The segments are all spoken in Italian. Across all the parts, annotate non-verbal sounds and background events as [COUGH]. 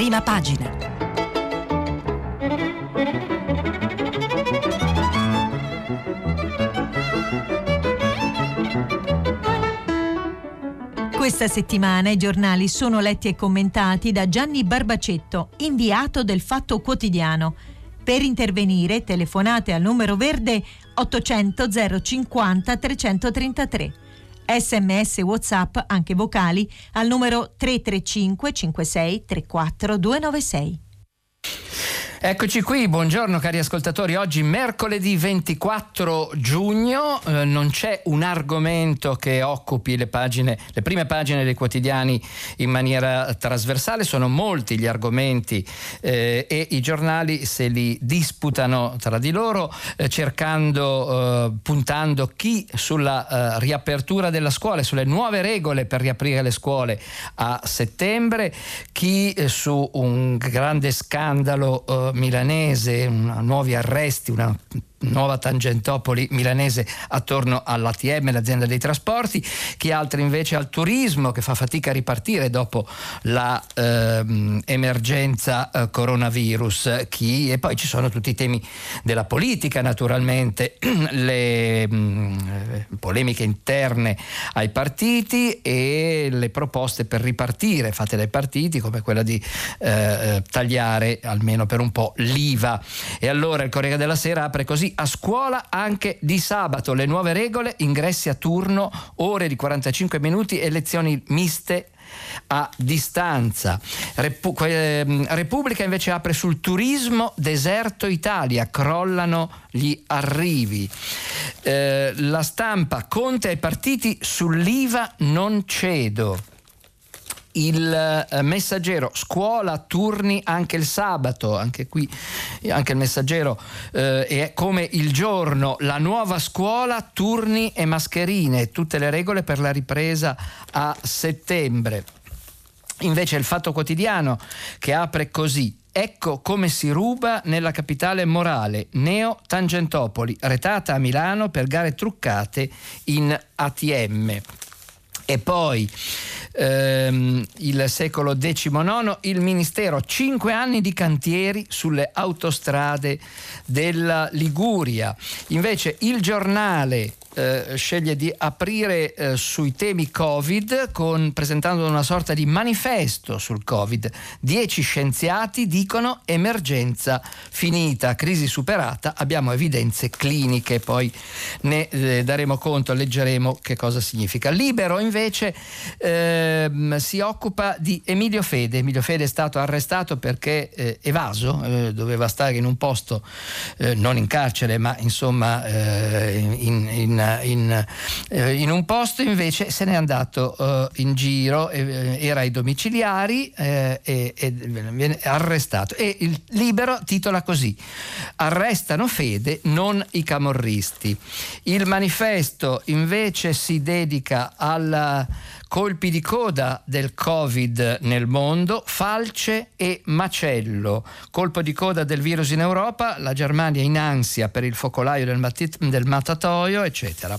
prima pagina. Questa settimana i giornali sono letti e commentati da Gianni Barbacetto, inviato del Fatto Quotidiano. Per intervenire telefonate al numero verde 800 050 333. Sms WhatsApp, anche vocali, al numero 335 56 34 296. Eccoci qui, buongiorno cari ascoltatori. Oggi mercoledì 24 giugno eh, non c'è un argomento che occupi le, pagine, le prime pagine dei quotidiani in maniera trasversale, sono molti gli argomenti eh, e i giornali se li disputano tra di loro eh, cercando, eh, puntando chi sulla eh, riapertura della scuola, sulle nuove regole per riaprire le scuole a settembre, chi eh, su un grande scandalo milanese, una, nuovi arresti, una nuova Tangentopoli milanese attorno all'ATM, l'azienda dei trasporti, chi altri invece al turismo che fa fatica a ripartire dopo l'emergenza ehm, eh, coronavirus, chi, e poi ci sono tutti i temi della politica naturalmente, [CLEARS THROAT] le mh, mm, polemiche interne ai partiti e le proposte per ripartire fatte dai partiti come quella di eh, tagliare almeno per un po' l'IVA. E allora il Corriere della Sera apre così a scuola anche di sabato. Le nuove regole, ingressi a turno, ore di 45 minuti e lezioni miste a distanza. Repu- ehm, Repubblica invece apre sul turismo deserto Italia, crollano gli arrivi. Eh, la stampa, Conte ai partiti sull'IVA non cedo il eh, messaggero scuola turni anche il sabato anche qui anche il messaggero eh, è come il giorno. La nuova scuola turni e mascherine tutte le regole per la ripresa a settembre. Invece il fatto quotidiano che apre così Ecco come si ruba nella capitale morale, Neo Tangentopoli, retata a Milano per gare truccate in ATM. E poi ehm, il secolo XIX, il Ministero, cinque anni di cantieri sulle autostrade della Liguria. Invece il giornale eh, sceglie di aprire eh, sui temi Covid con, presentando una sorta di manifesto sul Covid. Dieci scienziati dicono emergenza finita, crisi superata, abbiamo evidenze cliniche, poi ne eh, daremo conto, leggeremo che cosa significa. Libero invece ehm, si occupa di Emilio Fede. Emilio Fede è stato arrestato perché eh, evaso, eh, doveva stare in un posto, non in carcere, ma insomma in, in in, eh, in, un posto invece se n'è andato eh, in giro, eh, era ai domiciliari e, e viene arrestato. E il libero titola così: Arrestano Fede, non i camorristi. Il manifesto invece si dedica alla colpi di coda del Covid nel mondo, falce e macello. Colpo di coda del virus in Europa, la Germania in ansia per il focolaio del, matit- del matatoio, eccetera.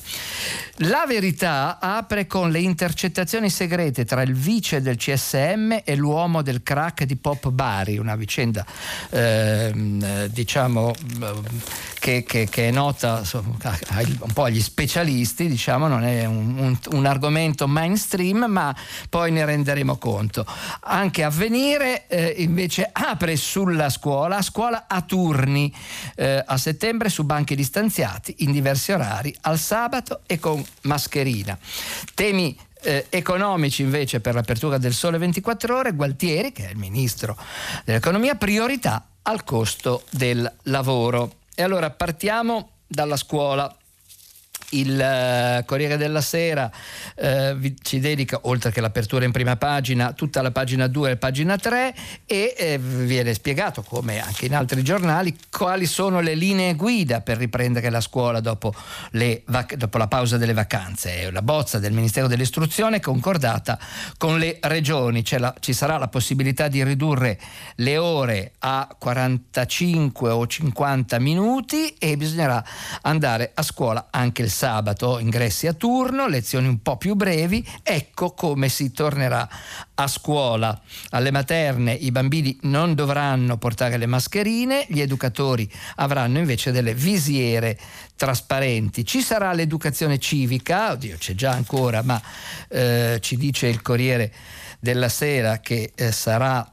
La verità apre con le intercettazioni segrete tra il vice del CSM e l'uomo del crack di Pop Bari, una vicenda eh, diciamo che, che, che, è nota un po' agli specialisti, diciamo, non è un, un, un argomento mainstream mainstream, ma poi ne renderemo conto. Anche Avvenire eh, invece apre sulla scuola, a scuola a turni eh, a settembre su banchi distanziati in diversi orari, al sabato e con mascherina. Temi eh, economici invece per l'apertura del Sole 24 ore, Gualtieri, che è il ministro dell'economia, priorità al costo del lavoro. E allora partiamo dalla scuola il uh, Corriere della Sera uh, ci dedica, oltre che l'apertura in prima pagina, tutta la pagina 2 e pagina 3 e eh, viene spiegato, come anche in altri giornali, quali sono le linee guida per riprendere la scuola dopo, vac- dopo la pausa delle vacanze. È una bozza del Ministero dell'Istruzione concordata con le regioni. La, ci sarà la possibilità di ridurre le ore a 45 o 50 minuti e bisognerà andare a scuola anche il sabato, ingressi a turno, lezioni un po' più brevi, ecco come si tornerà a scuola. Alle materne i bambini non dovranno portare le mascherine, gli educatori avranno invece delle visiere trasparenti. Ci sarà l'educazione civica, oddio c'è già ancora, ma eh, ci dice il Corriere della Sera che eh, sarà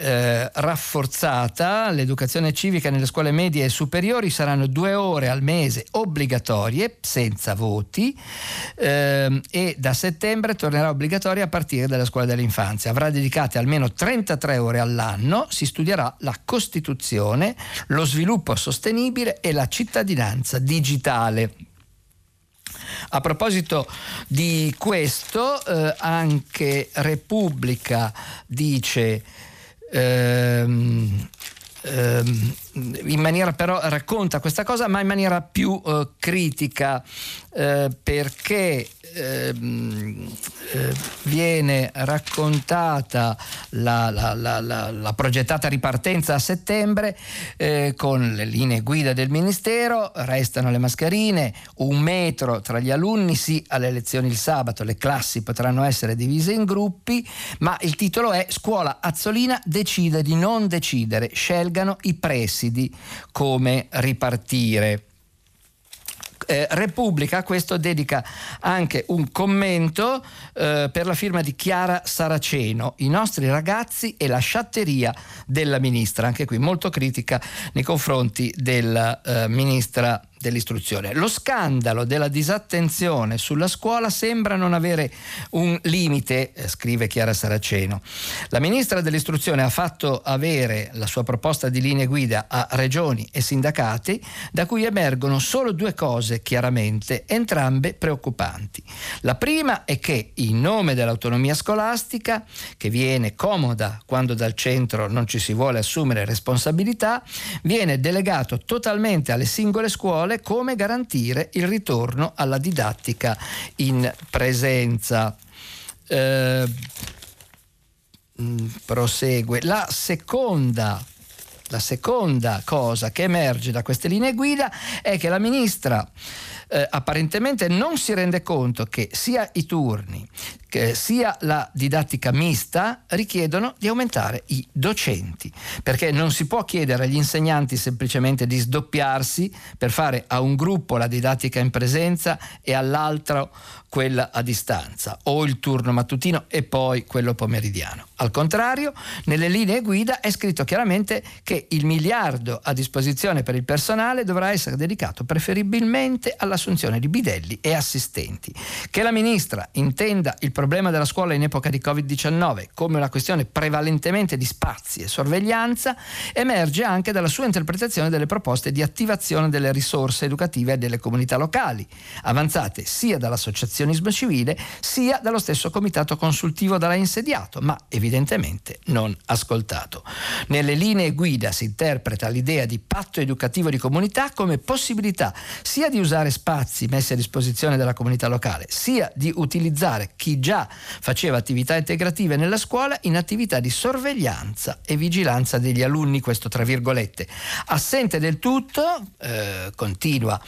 eh, rafforzata, l'educazione civica nelle scuole medie e superiori saranno due ore al mese obbligatorie, senza voti, eh, e da settembre tornerà obbligatoria a partire dalla scuola dell'infanzia. Avrà dedicate almeno 33 ore all'anno, si studierà la Costituzione, lo sviluppo sostenibile e la cittadinanza digitale. A proposito di questo, eh, anche Repubblica dice ehm, ehm, in maniera però racconta questa cosa ma in maniera più eh, critica eh, perché ehm, eh, viene raccontata la, la, la, la, progettata ripartenza a settembre eh, con le linee guida del Ministero, restano le mascherine, un metro tra gli alunni, sì alle lezioni il sabato, le classi potranno essere divise in gruppi, ma il titolo è Scuola Azzolina decide di non decidere, scelgano i presidi come ripartire. Eh, Repubblica questo dedica anche un commento eh, per la firma di Chiara Saraceno, i nostri ragazzi e la sciatteria della ministra, anche qui molto critica nei confronti della eh, ministra dell'istruzione. Lo scandalo della disattenzione sulla scuola sembra non avere un limite, eh, scrive Chiara Saraceno. La ministra dell'istruzione ha fatto avere la sua proposta di linee guida a regioni e sindacati, da cui emergono solo due cose chiaramente, entrambe preoccupanti. La prima è che in nome dell'autonomia scolastica, che viene comoda quando dal centro non ci si vuole assumere responsabilità, viene delegato totalmente alle singole scuole scuole come garantire il ritorno alla didattica in presenza. Eh, mm, prosegue. La seconda la seconda cosa che emerge da queste linee guida è che la ministra eh, apparentemente non si rende conto che sia i turni che sia la didattica mista richiedono di aumentare i docenti, perché non si può chiedere agli insegnanti semplicemente di sdoppiarsi per fare a un gruppo la didattica in presenza e all'altro quella a distanza, o il turno mattutino e poi quello pomeridiano. Al contrario, nelle linee guida è scritto chiaramente che il miliardo a disposizione per il personale dovrà essere dedicato preferibilmente all'assunzione di bidelli e assistenti. Che la ministra intenda il problema della scuola in epoca di Covid-19 come una questione prevalentemente di spazi e sorveglianza emerge anche dalla sua interpretazione delle proposte di attivazione delle risorse educative delle comunità locali, avanzate sia dall'associazionismo civile sia dallo stesso comitato consultivo da lei insediato, ma evidentemente non ascoltato. Nelle linee guida si interpreta l'idea di patto educativo di comunità come possibilità sia di usare spazi messi a disposizione della comunità locale, sia di utilizzare chi già già faceva attività integrative nella scuola in attività di sorveglianza e vigilanza degli alunni, questo tra virgolette. Assente del tutto, eh, continua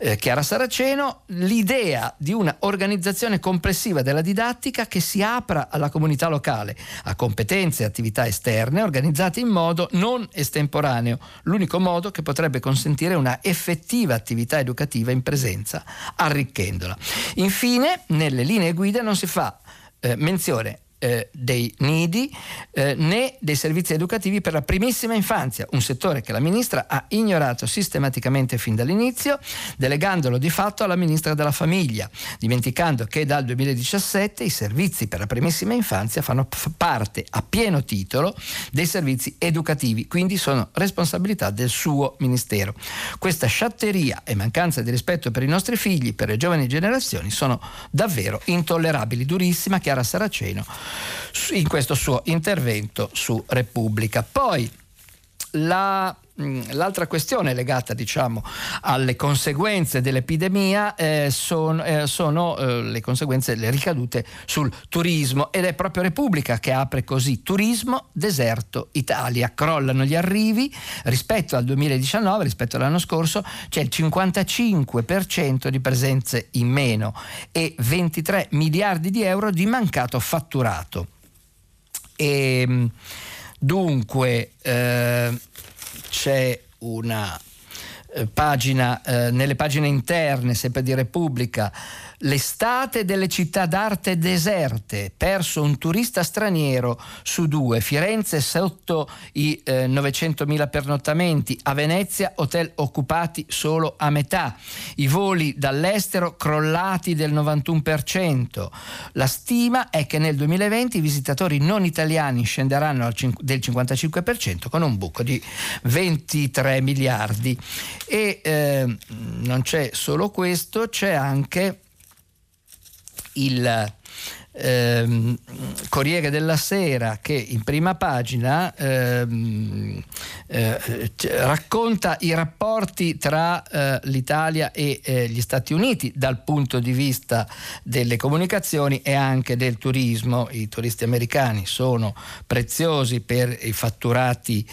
eh, Chiara Saraceno, l'idea di una organizzazione complessiva della didattica che si apra alla comunità locale, a competenze e attività esterne organizzate in modo non estemporaneo, l'unico modo che potrebbe consentire una effettiva attività educativa in presenza, arricchendola. Infine, nelle linee guida non si fa eh, menzione eh, dei nidi eh, né dei servizi educativi per la primissima infanzia, un settore che la ministra ha ignorato sistematicamente fin dall'inizio, delegandolo di fatto alla ministra della famiglia, dimenticando che dal 2017 i servizi per la primissima infanzia fanno parte a pieno titolo dei servizi educativi, quindi sono responsabilità del suo ministero. Questa sciatteria e mancanza di rispetto per i nostri figli, per le giovani generazioni, sono davvero intollerabili. Durissima Chiara Saraceno in questo suo intervento su Repubblica. Poi la Mm, l'altra questione legata diciamo, alle conseguenze dell'epidemia eh, son, eh, sono eh, le conseguenze, le ricadute sul turismo ed è proprio Repubblica che apre così turismo, deserto, Italia. Crollano gli arrivi rispetto al 2019, rispetto all'anno scorso, c'è il 55% di presenze in meno e 23 miliardi di euro di mancato fatturato. E, ehm, dunque, eh, c'è una eh, pagina, eh, nelle pagine interne, sempre di Repubblica, L'estate delle città d'arte deserte, perso un turista straniero su due, Firenze sotto i eh, 900.000 pernottamenti, a Venezia hotel occupati solo a metà, i voli dall'estero crollati del 91%. La stima è che nel 2020 i visitatori non italiani scenderanno cin- del 55% con un buco di 23 miliardi. E eh, non c'è solo questo, c'è anche il ehm, Corriere della Sera che in prima pagina ehm, eh, racconta i rapporti tra eh, l'Italia e eh, gli Stati Uniti dal punto di vista delle comunicazioni e anche del turismo. I turisti americani sono preziosi per i fatturati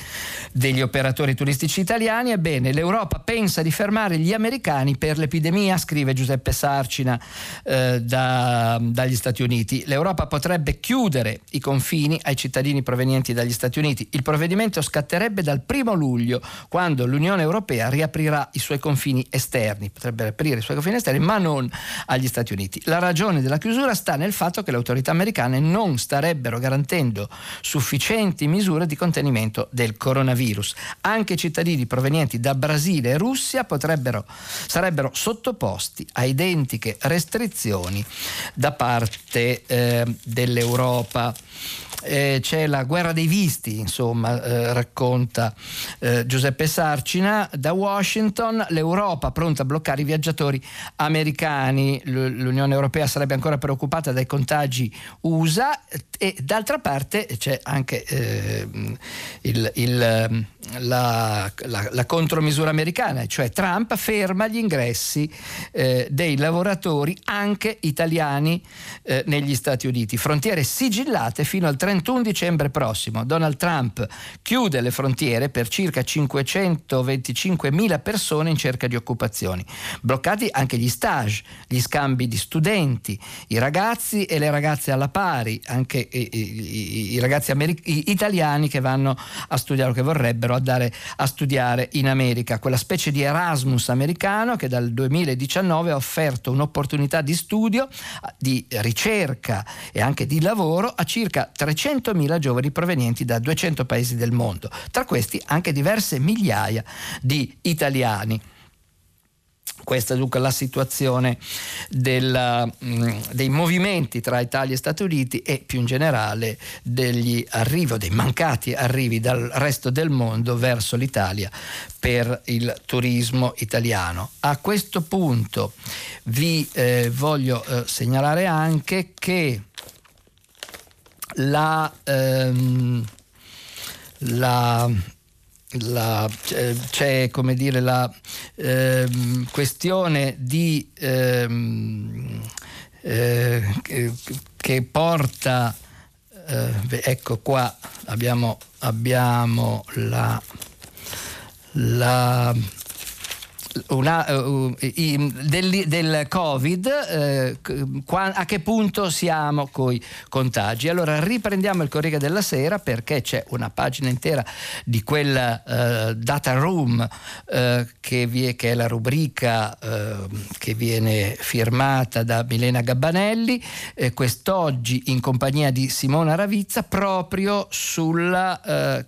degli operatori turistici italiani. Ebbene, l'Europa pensa di fermare gli americani per l'epidemia, scrive Giuseppe Sarcina eh, da, dagli Stati Uniti. Uniti, l'Europa potrebbe chiudere i confini ai cittadini provenienti dagli Stati Uniti. Il provvedimento scatterebbe dal primo luglio, quando l'Unione Europea riaprirà i suoi confini esterni. Potrebbe aprire i suoi confini esterni, ma non agli Stati Uniti. La ragione della chiusura sta nel fatto che le autorità americane non starebbero garantendo sufficienti misure di contenimento del coronavirus. Anche cittadini provenienti da Brasile e Russia sarebbero sottoposti a identiche restrizioni da parte eh, dell'Europa eh, c'è la guerra dei visti, insomma, eh, racconta eh, Giuseppe Sarcina. Da Washington l'Europa pronta a bloccare i viaggiatori americani, L- l'Unione Europea sarebbe ancora preoccupata dai contagi USA e d'altra parte c'è anche eh, il, il, la, la, la, contromisura americana, cioè Trump ferma gli ingressi eh, dei lavoratori anche italiani eh, negli Stati Uniti, frontiere sigillate fino al 30 31 dicembre prossimo Donald Trump chiude le frontiere per circa 525 mila persone in cerca di occupazioni. Bloccati anche gli stage, gli scambi di studenti, i ragazzi e le ragazze alla pari, anche i, i, i ragazzi americ- italiani che vanno a studiare o che vorrebbero andare a studiare in America, quella specie di Erasmus americano che dal 2019 ha offerto un'opportunità di studio, di ricerca e anche di lavoro a circa 300 100.000 giovani provenienti da 200 paesi del mondo, tra questi anche diverse migliaia di italiani. Questa è dunque la situazione del, mm, dei movimenti tra Italia e Stati Uniti e più in generale degli arrivi, dei mancati arrivi dal resto del mondo verso l'Italia per il turismo italiano. A questo punto vi eh, voglio eh, segnalare anche che la, ehm, la, la, c'è come dire la ehm, questione di ehm, eh, che, che, porta eh, ecco qua abbiamo, abbiamo la, la una, uh, i, del, del, Covid, uh, qua, a che punto siamo con i contagi. Allora riprendiamo il Corriere della Sera perché c'è una pagina intera di quella uh, data room che, vi, che, è la rubrica che viene firmata da Milena Gabbanelli, quest'oggi in compagnia di Simona Ravizza proprio sulle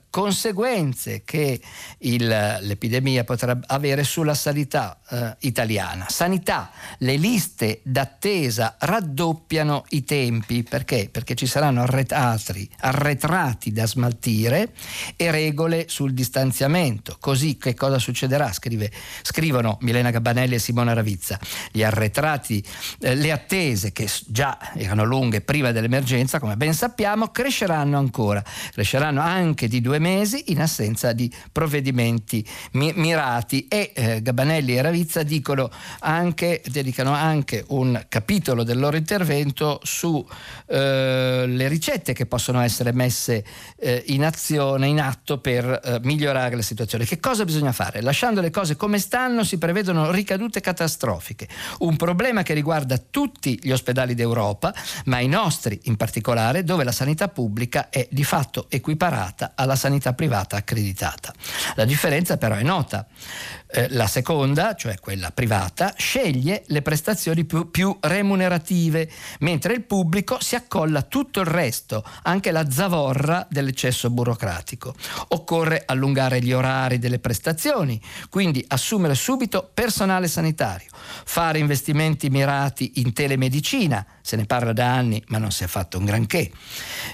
conseguenze che il, l'epidemia potrà avere sulla sanità eh, italiana. Sanità, le liste d'attesa raddoppiano i tempi perché? Perché ci saranno arretrati, arretrati da smaltire e regole sul distanziamento. Così che cosa succederà? Scrive, scrivono Milena Gabbanelli e Simona Ravizza. Gli arretrati, eh, le attese che già erano lunghe prima dell'emergenza, come ben sappiamo, cresceranno ancora. Cresceranno anche di due mesi in assenza di provvedimenti mi- mirati e eh, Gabbanelli e Ravizza dicono anche, dedicano anche un capitolo del loro intervento sulle eh, ricette che possono essere messe eh, in azione, in atto per eh, migliorare la situazione. Che cosa bisogna fare? Lasciando le cose come stanno si prevedono ricadute catastrofiche, un problema che riguarda tutti gli ospedali d'Europa, ma i nostri in particolare, dove la sanità pubblica è di fatto equiparata alla sanità privata accreditata. La differenza però è nota. Eh, la seconda, cioè quella privata, sceglie le prestazioni più, più, remunerative, mentre il pubblico si accolla tutto il resto, anche la zavorra dell'eccesso burocratico. Occorre allungare gli orari delle prestazioni, quindi assumere subito personale sanitario, fare investimenti mirati in telemedicina, se ne parla da anni ma non si è fatto un granché,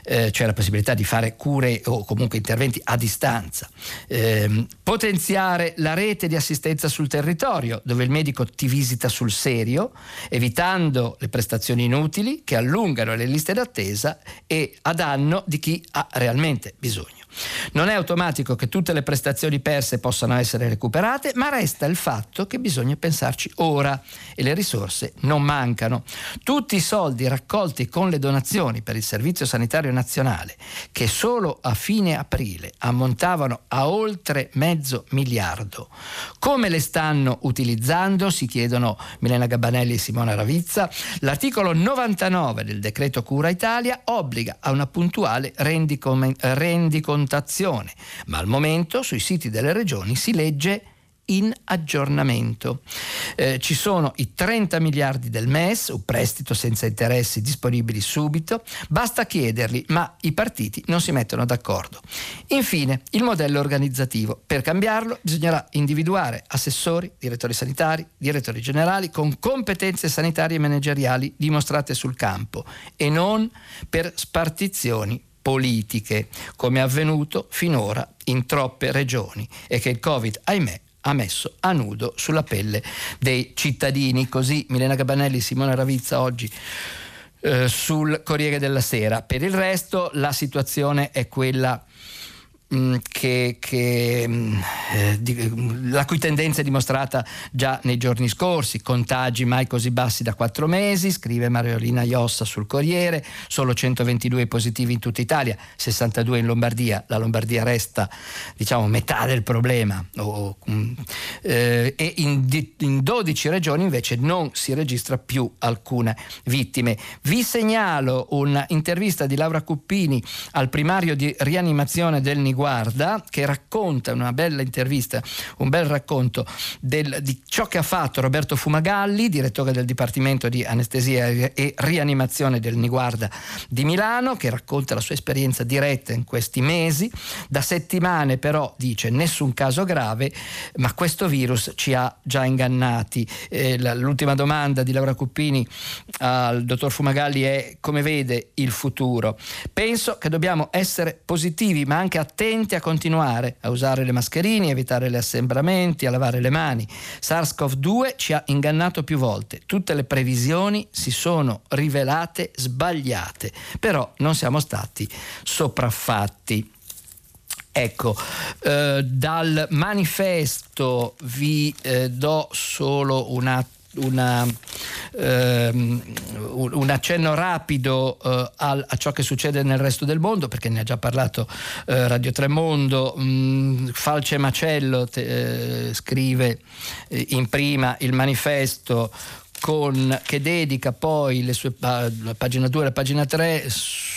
eh, c'è la possibilità di fare cure o comunque interventi a distanza, eh, potenziare la rete di assistenza sul territorio dove il medico ti visita sul serio, evitando le prestazioni inutili che allungano le liste d'attesa e a danno di chi ha realmente bisogno. Non è automatico che tutte le prestazioni perse possano essere recuperate, ma resta il fatto che bisogna pensarci ora e le risorse non mancano. Tutti i soldi raccolti con le donazioni per il Servizio Sanitario Nazionale, che solo a fine aprile ammontavano a oltre mezzo miliardo, come le stanno utilizzando? Si chiedono Milena Gabbanelli e Simona Ravizza. L'articolo 99 del decreto Cura Italia obbliga a una puntuale rendicontazione contazione, ma al momento sui siti delle regioni si legge in aggiornamento. Eh, ci sono i 30 miliardi del MES, un prestito senza interessi disponibili subito, basta chiederli, ma i partiti non si mettono d'accordo. Infine, il modello organizzativo. Per cambiarlo bisognerà individuare assessori, direttori sanitari, direttori generali con competenze sanitarie e manageriali dimostrate sul campo e non per spartizioni politiche, come avvenuto finora in troppe regioni e che il Covid, ahimè, ha messo a nudo sulla pelle dei cittadini. Così Milena Gabanelli, Simone Ravizza oggi eh, sul Corriere della Sera. Per il resto la situazione è quella che, che, mm, eh, di, la cui tendenza è dimostrata già nei giorni scorsi, contagi mai così bassi da quattro mesi, scrive Mariolina Iossa sul Corriere, solo 122 positivi in tutta Italia, 62 in Lombardia, la Lombardia resta diciamo metà del problema. Oh, eh, e in, in 12 regioni invece non si registra più alcuna vittime. Vi segnalo un'intervista di Laura Cuppini al primario di rianimazione del Niguarda Guarda, che racconta una bella intervista, un bel racconto del, di ciò che ha fatto Roberto Fumagalli, direttore del Dipartimento di Anestesia e Rianimazione del Niguarda di Milano, che racconta la sua esperienza diretta in questi mesi. Da settimane però dice nessun caso grave, ma questo virus ci ha già ingannati. Eh, l'ultima domanda di Laura Cuppini al dottor Fumagalli è come vede il futuro. Penso che dobbiamo essere positivi ma anche attenti attenti a continuare a usare le mascherine, evitare gli assembramenti, a lavare le mani. SARS-CoV-2 ci ha ingannato più volte, tutte le previsioni si sono rivelate sbagliate, però non siamo stati sopraffatti. Ecco, eh, dal manifesto vi eh, do solo un attimo una, ehm, un accenno rapido eh, a, a, ciò che succede nel resto del mondo, perché ne ha già parlato eh, Radio Tremondo. Mh, mm, Falce Macello te, eh, scrive eh, in prima il manifesto con, che dedica poi le sue la pagina 2 e la pagina 3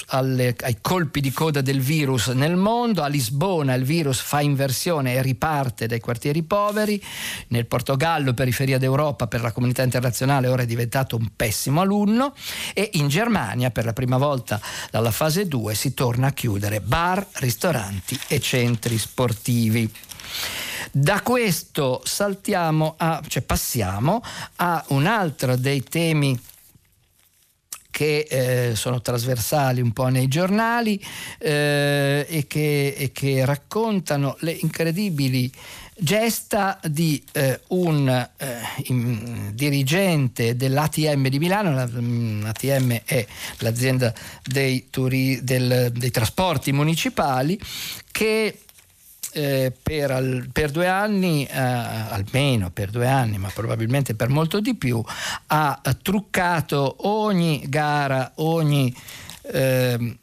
alle, ai colpi di coda del virus nel mondo. A Lisbona il virus fa inversione e riparte dai quartieri poveri. Nel Portogallo, periferia d'Europa, per la comunità internazionale ora è diventato un pessimo alunno. E in Germania, per la prima volta dalla fase 2, si torna a chiudere bar, ristoranti e centri sportivi. Da questo saltiamo a, cioè passiamo a un altro dei temi che eh, sono trasversali un po' nei giornali eh, e, che, e, che, raccontano le incredibili gesta di eh, un eh, in, dirigente dell'ATM di Milano, l'ATM mm, è l'azienda dei, turi, del, dei trasporti municipali, che eh, per, al, per, due anni, eh, almeno per due anni, ma probabilmente per molto di più, ha truccato ogni gara, ogni eh,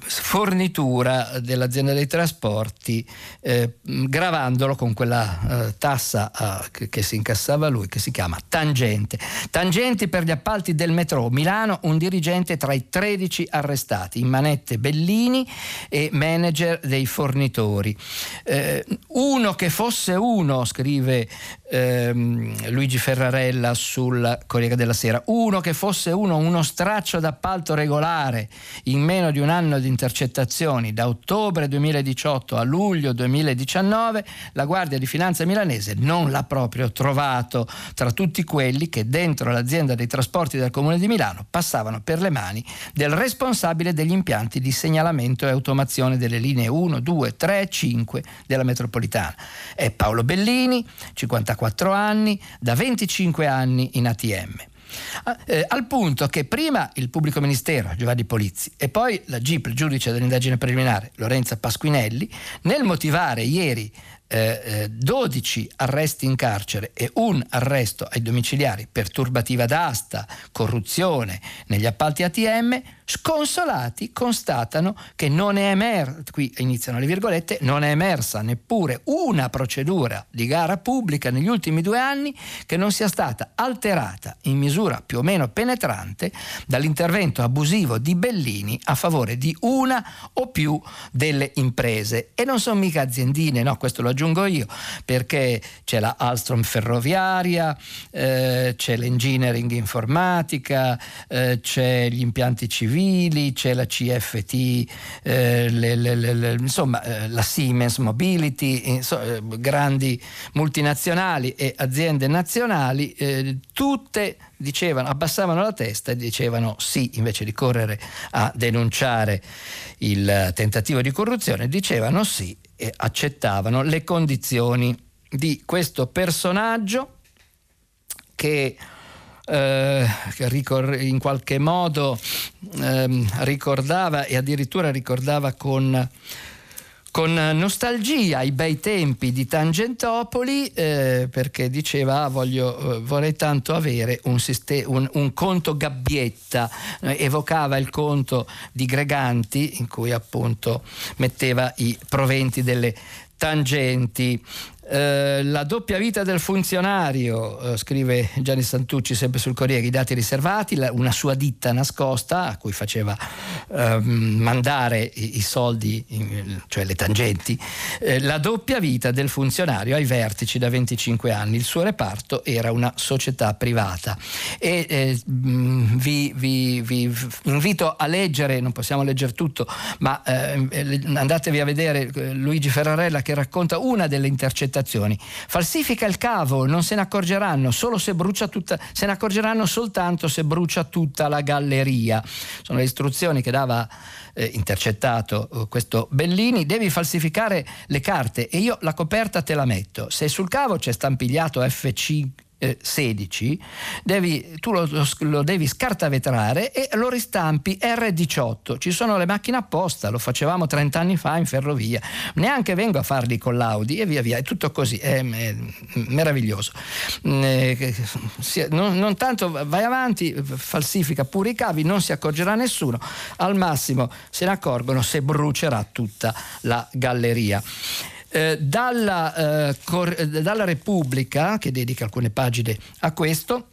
fornitura dell'azienda dei trasporti eh, gravandolo con quella eh, tassa eh, che, si incassava lui che si chiama tangente. Tangenti per gli appalti del metro Milano, un dirigente tra i 13 arrestati, in manette Bellini e manager dei fornitori. Eh, uno che fosse uno, scrive ehm, Luigi Ferrarella sul Corriere della Sera, uno che fosse uno, uno straccio d'appalto regolare in meno di un anno di intercettazioni da ottobre 2018 a luglio 2019, la Guardia di Finanza milanese non l'ha proprio trovato tra tutti quelli che dentro l'azienda dei trasporti del Comune di Milano passavano per le mani del responsabile degli impianti di segnalamento e automazione delle linee 1, 2, 3 e 5 della metropolitana. È Paolo Bellini, 54 34 anni, da 25 anni in ATM. Ah, eh, al punto che prima il pubblico ministero Giovanni Polizzi e poi la GIP, il giudice dell'indagine preliminare Lorenza Pasquinelli, nel motivare ieri eh, 12 eh, arresti in carcere e un arresto ai domiciliari per turbativa d'asta, corruzione negli appalti ATM, sconsolati constatano che non è emersa, qui iniziano le virgolette, non è emersa neppure una procedura di gara pubblica negli ultimi due anni che non sia stata alterata in misura più o meno penetrante dall'intervento abusivo di Bellini a favore di una o più delle imprese. E non sono mica aziendine, no, questo lo aggiungo io, perché c'è la Alstrom ferroviaria, eh, c'è l'engineering informatica, eh, c'è gli impianti civili, civili, c'è la CFT, eh, le, le, le, insomma eh, la Siemens Mobility, insomma, eh, grandi multinazionali e aziende nazionali, eh, tutte dicevano, abbassavano la testa e dicevano sì, invece di correre a denunciare il tentativo di corruzione, dicevano sì e accettavano le condizioni di questo personaggio che eh, in qualche modo eh, ricordava e addirittura ricordava con con nostalgia i bei tempi di Tangentopoli eh, perché diceva ah, voglio, eh, vorrei tanto avere un, sistema, un, un conto gabbietta, eh, evocava il conto di Greganti in cui appunto metteva i proventi delle tangenti. Eh, la doppia vita del funzionario, eh, scrive Gianni Santucci sempre sul Corriere, i dati riservati, la, una sua ditta nascosta a cui faceva eh, mandare i, soldi, cioè le tangenti, eh, la doppia vita del funzionario ai vertici da 25 anni. Il suo reparto era una società privata. E eh, vi, vi, vi, invito a leggere, non possiamo leggere tutto, ma andatevi a vedere Luigi Ferrarella che racconta una delle intercettazioni. Falsifica il cavo, non se ne accorgeranno, solo se brucia tutta, se ne accorgeranno soltanto se brucia tutta la galleria. Sono le istruzioni che dava eh, intercettato eh, questo Bellini, devi falsificare le carte e io la coperta te la metto. Se sul cavo c'è stampigliato FC 16, devi, tu lo, lo, lo, devi scartavetrare e lo ristampi R18. Ci sono le macchine apposta, lo facevamo 30 anni fa in ferrovia. Neanche vengo a farli con l'Audi e via via, è tutto così, è, è meraviglioso. Mm, eh, non, non tanto vai avanti, falsifica pure i cavi, non si accorgerà nessuno, al massimo se ne accorgono se brucerà tutta la galleria. Eh, dalla, eh, Cor- dalla Repubblica, che dedica alcune pagine a questo,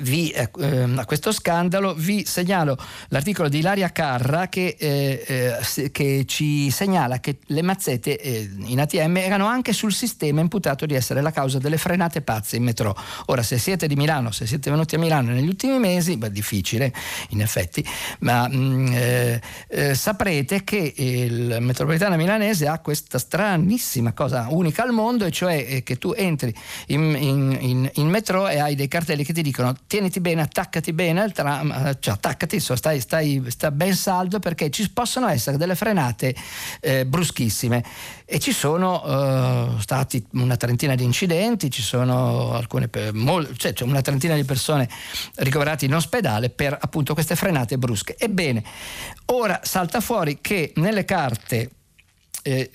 vi, eh, ehm, a questo scandalo vi segnalo l'articolo di Ilaria Carra che, eh, eh, che ci segnala che le mazzette eh, in ATM erano anche sul sistema imputato di essere la causa delle frenate pazze in metro. Ora se siete di Milano, se siete venuti a Milano negli ultimi mesi, beh, difficile in effetti, ma mh, mm, eh, eh, saprete che il metropolitana milanese ha questa stranissima cosa unica al mondo e cioè che tu entri in, in, in, in metro e hai dei cartelli che ti dicono tieniti bene, attaccati bene al tram, cioè attaccati, so, stai, stai, stai, ben saldo perché ci possono essere delle frenate eh, bruschissime e ci sono uh, stati una trentina di incidenti, ci sono alcune, mol, cioè, cioè una trentina di persone ricoverate in ospedale per appunto queste frenate brusche. Ebbene, ora salta fuori che nelle carte eh,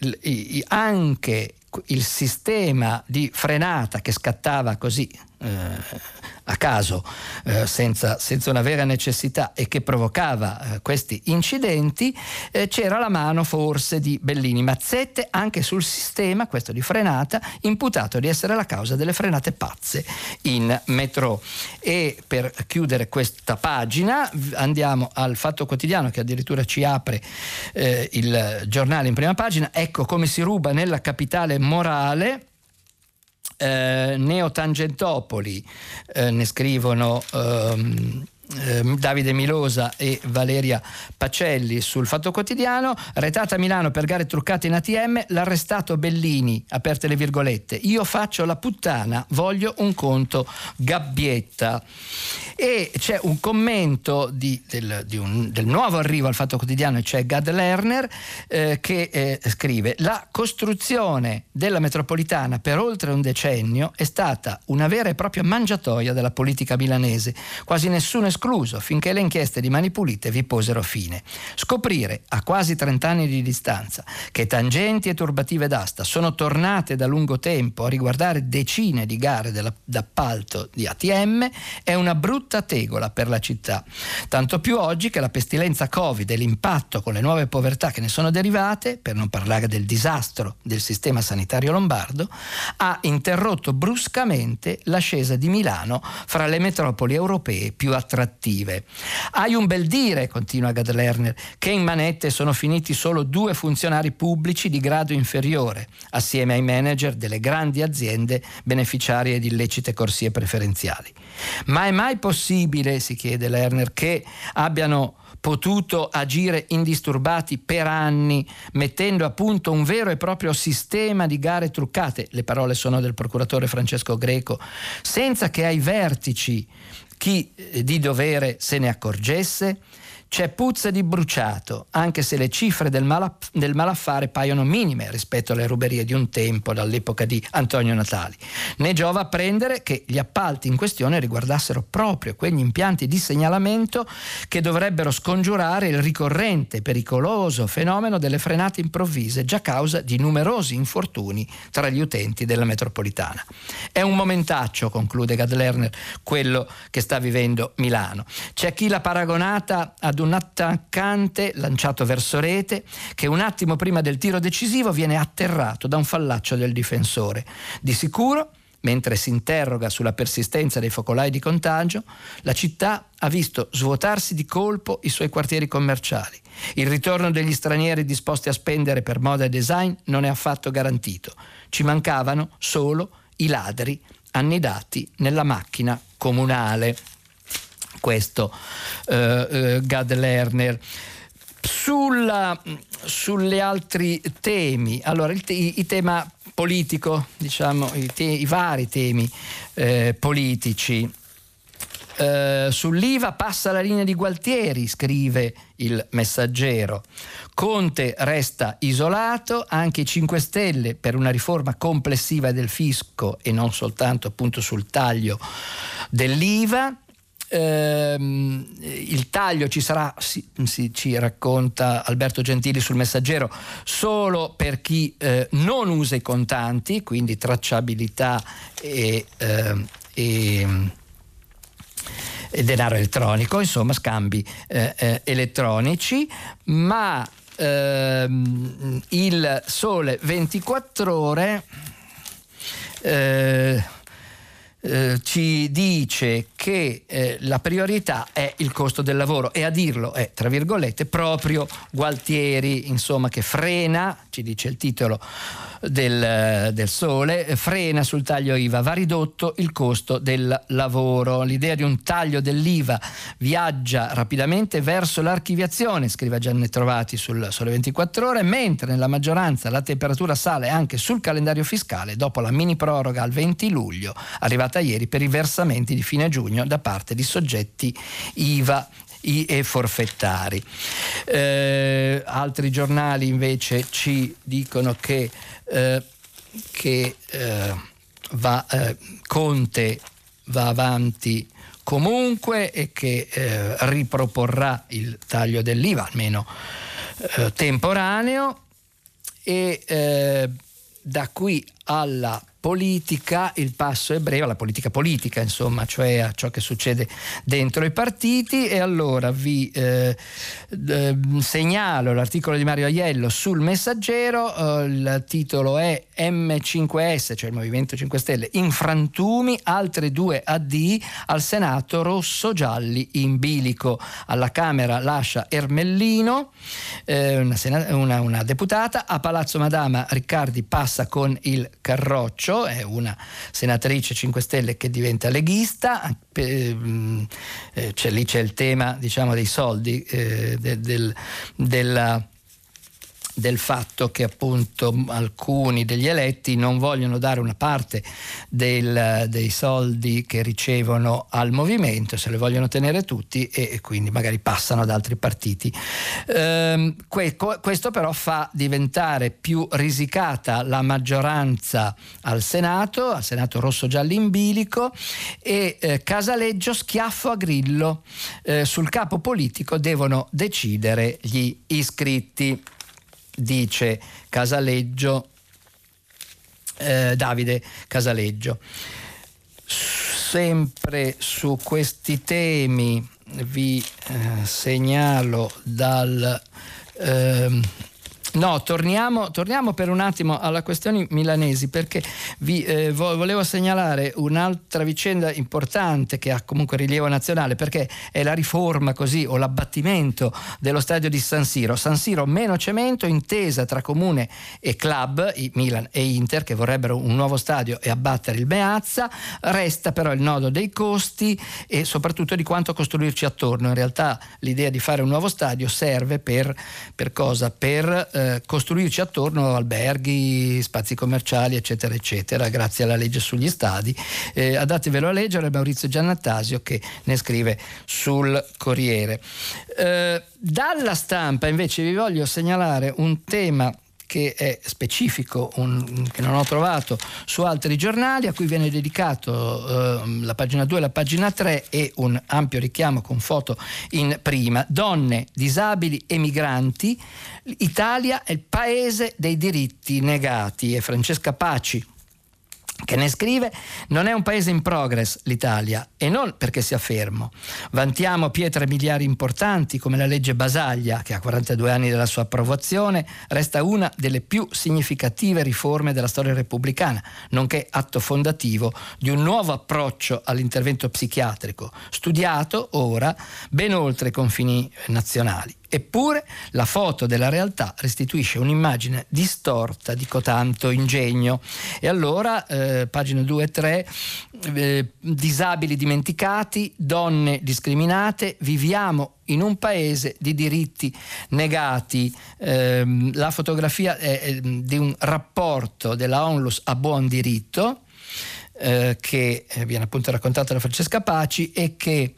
anche il sistema di frenata che scattava così eh, a caso, eh, senza, senza, una vera necessità e che provocava eh, questi incidenti, eh, c'era la mano forse di Bellini. Mazzette anche sul sistema, questo di frenata, imputato di essere la causa delle frenate pazze in metro. E per chiudere questa pagina andiamo al Fatto Quotidiano che addirittura ci apre eh, il giornale in prima pagina, ecco come si ruba nella capitale morale eh, Neotangentopoli, eh, ne scrivono Ehm, Davide Milosa e Valeria Pacelli sul Fatto Quotidiano, retata a Milano per gare truccate in ATM, l'arrestato Bellini, aperte le virgolette, io faccio la puttana, voglio un conto gabbietta. E c'è un commento di, del, di un, del, nuovo arrivo al Fatto Quotidiano, cioè Gad Lerner, eh, che eh, scrive la costruzione della metropolitana per oltre un decennio è stata una vera e propria mangiatoia della politica milanese, quasi nessuno escluso finché le inchieste di Mani Pulite vi posero fine. Scoprire a quasi 30 anni di distanza che tangenti e turbative d'asta sono tornate da lungo tempo a riguardare decine di gare d'appalto di ATM è una brutta tegola per la città. Tanto più oggi che la pestilenza Covid e l'impatto con le nuove povertà che ne sono derivate, per non parlare del disastro del sistema sanitario lombardo, ha interrotto bruscamente l'ascesa di Milano fra le metropoli europee più attrattive attrattive. Hai un bel dire, continua Gad Lerner, che in manette sono finiti solo due funzionari pubblici di grado inferiore, assieme ai manager delle grandi aziende beneficiarie di illecite corsie preferenziali. Ma è mai possibile, si chiede Lerner, che abbiano potuto agire indisturbati per anni, mettendo a punto un vero e proprio sistema di gare truccate, le parole sono del procuratore Francesco Greco, senza che ai vertici chi eh, di dovere se ne accorgesse c'è puzza di bruciato, anche se le cifre del, malaff- del, malaffare paiono minime rispetto alle ruberie di un tempo, dall'epoca di Antonio Natali. Ne giova apprendere che gli appalti in questione riguardassero proprio quegli impianti di segnalamento che dovrebbero scongiurare il ricorrente pericoloso fenomeno delle frenate improvvise, già causa di numerosi infortuni tra gli utenti della metropolitana. È un momentaccio, conclude Gad Lerner, quello che sta vivendo Milano. C'è chi l'ha paragonata ad ad un attaccante lanciato verso rete che un attimo prima del tiro decisivo viene atterrato da un fallaccio del difensore. Di sicuro Mentre si interroga sulla persistenza dei focolai di contagio, la città ha visto svuotarsi di colpo i suoi quartieri commerciali. Il ritorno degli stranieri disposti a spendere per moda e design non è affatto garantito. Ci mancavano solo i ladri annidati nella macchina comunale questo eh, eh, Gad Lerner. Sulla, sulle altri temi, allora il, il, tema politico, diciamo, i, te, i vari temi eh, politici. Uh, sull'IVA passa la linea di Gualtieri, scrive il messaggero. Conte resta isolato, anche i 5 Stelle per una riforma complessiva del fisco e non soltanto appunto sul taglio dell'IVA ehm, il taglio ci sarà, si, si, ci racconta Alberto Gentili sul messaggero, solo per chi eh, non usa i contanti, quindi tracciabilità e, eh, e, denaro elettronico, insomma scambi eh, eh elettronici, ma ehm, il sole 24 ore eh, eh, ci dice che eh, la priorità è il costo del lavoro e a dirlo è, tra virgolette, proprio Gualtieri, insomma, che frena, ci dice il titolo del, del Sole, frena sul taglio IVA, va ridotto il costo del lavoro. L'idea di un taglio dell'IVA viaggia rapidamente verso l'archiviazione, scrive Gianni Trovati sul Sole 24 ore, mentre nella maggioranza la temperatura sale anche sul calendario fiscale dopo la mini proroga al 20 luglio, arrivata ieri per i versamenti di fine giugno da parte di soggetti IVA e forfettari. Eh, altri giornali invece ci dicono che, eh, che eh, va, eh, Conte va avanti comunque e che eh, riproporrà il taglio dell'IVA, almeno eh, temporaneo, e da qui alla politica, il passo è breve, alla politica politica, insomma, cioè a ciò che succede dentro i partiti. E allora vi eh, eh, segnalo l'articolo di Mario Aiello sul Messaggero, eh, il titolo è M5S, cioè il Movimento 5 Stelle, in frantumi, altre due AD al Senato rosso-gialli in bilico, alla Camera lascia Ermellino, eh, una, una, una deputata, a Palazzo Madama Riccardi passa con il Carroccio, è una senatrice 5 Stelle che diventa leghista, mm, eh, c'è, lì c'è il tema diciamo, dei soldi, eh, del, del, della del fatto che appunto alcuni degli eletti non vogliono dare una parte del, dei soldi che ricevono al movimento, se le vogliono tenere tutti e, e quindi magari passano ad altri partiti. Ehm, que, questo però fa diventare più risicata la maggioranza al Senato, al Senato rosso-giallo in bilico e eh, Casaleggio schiaffo a Grillo. Eh, sul capo politico devono decidere gli iscritti dice Casaleggio, eh, Davide Casaleggio. Sempre su questi temi vi eh, segnalo dal... Eh, No, torniamo, torniamo, per un attimo alla questione milanesi perché vi eh, volevo segnalare un'altra vicenda importante che ha comunque rilievo nazionale perché è la riforma così o l'abbattimento dello stadio di San Siro. San Siro meno cemento, intesa tra comune e club, Milan e Inter che vorrebbero un nuovo stadio e abbattere il Beazza, resta però il nodo dei costi e soprattutto di quanto costruirci attorno. In realtà l'idea di fare un nuovo stadio serve per, per cosa? Per eh, costruirci attorno alberghi, spazi commerciali, eccetera, eccetera, grazie alla legge sugli stadi. Eh, andatevelo a leggere Maurizio Giannattasio che ne scrive sul Corriere. Eh, dalla stampa invece vi voglio segnalare un tema che è specifico, un, che non ho trovato su altri giornali, a cui viene dedicato eh, la pagina 2 e la pagina 3 e un ampio richiamo con foto in prima. Donne, disabili e migranti, Italia è il paese dei diritti negati. E Francesca Paci che ne scrive non è un paese in progress l'Italia e non perché sia fermo. Vantiamo pietre miliari importanti come la legge Basaglia che a 42 anni dalla sua approvazione resta una delle più significative riforme della storia repubblicana, nonché atto fondativo di un nuovo approccio all'intervento psichiatrico, studiato ora ben oltre i confini nazionali. Eppure la foto della realtà restituisce un'immagine distorta di cotanto ingegno. E allora, eh, pagine 2 e 3, eh, disabili dimenticati, donne discriminate, viviamo in un paese di diritti negati. Eh, la fotografia è, è di un rapporto della ONLUS a buon diritto, eh, che eh, viene appunto raccontato da Francesca Paci e che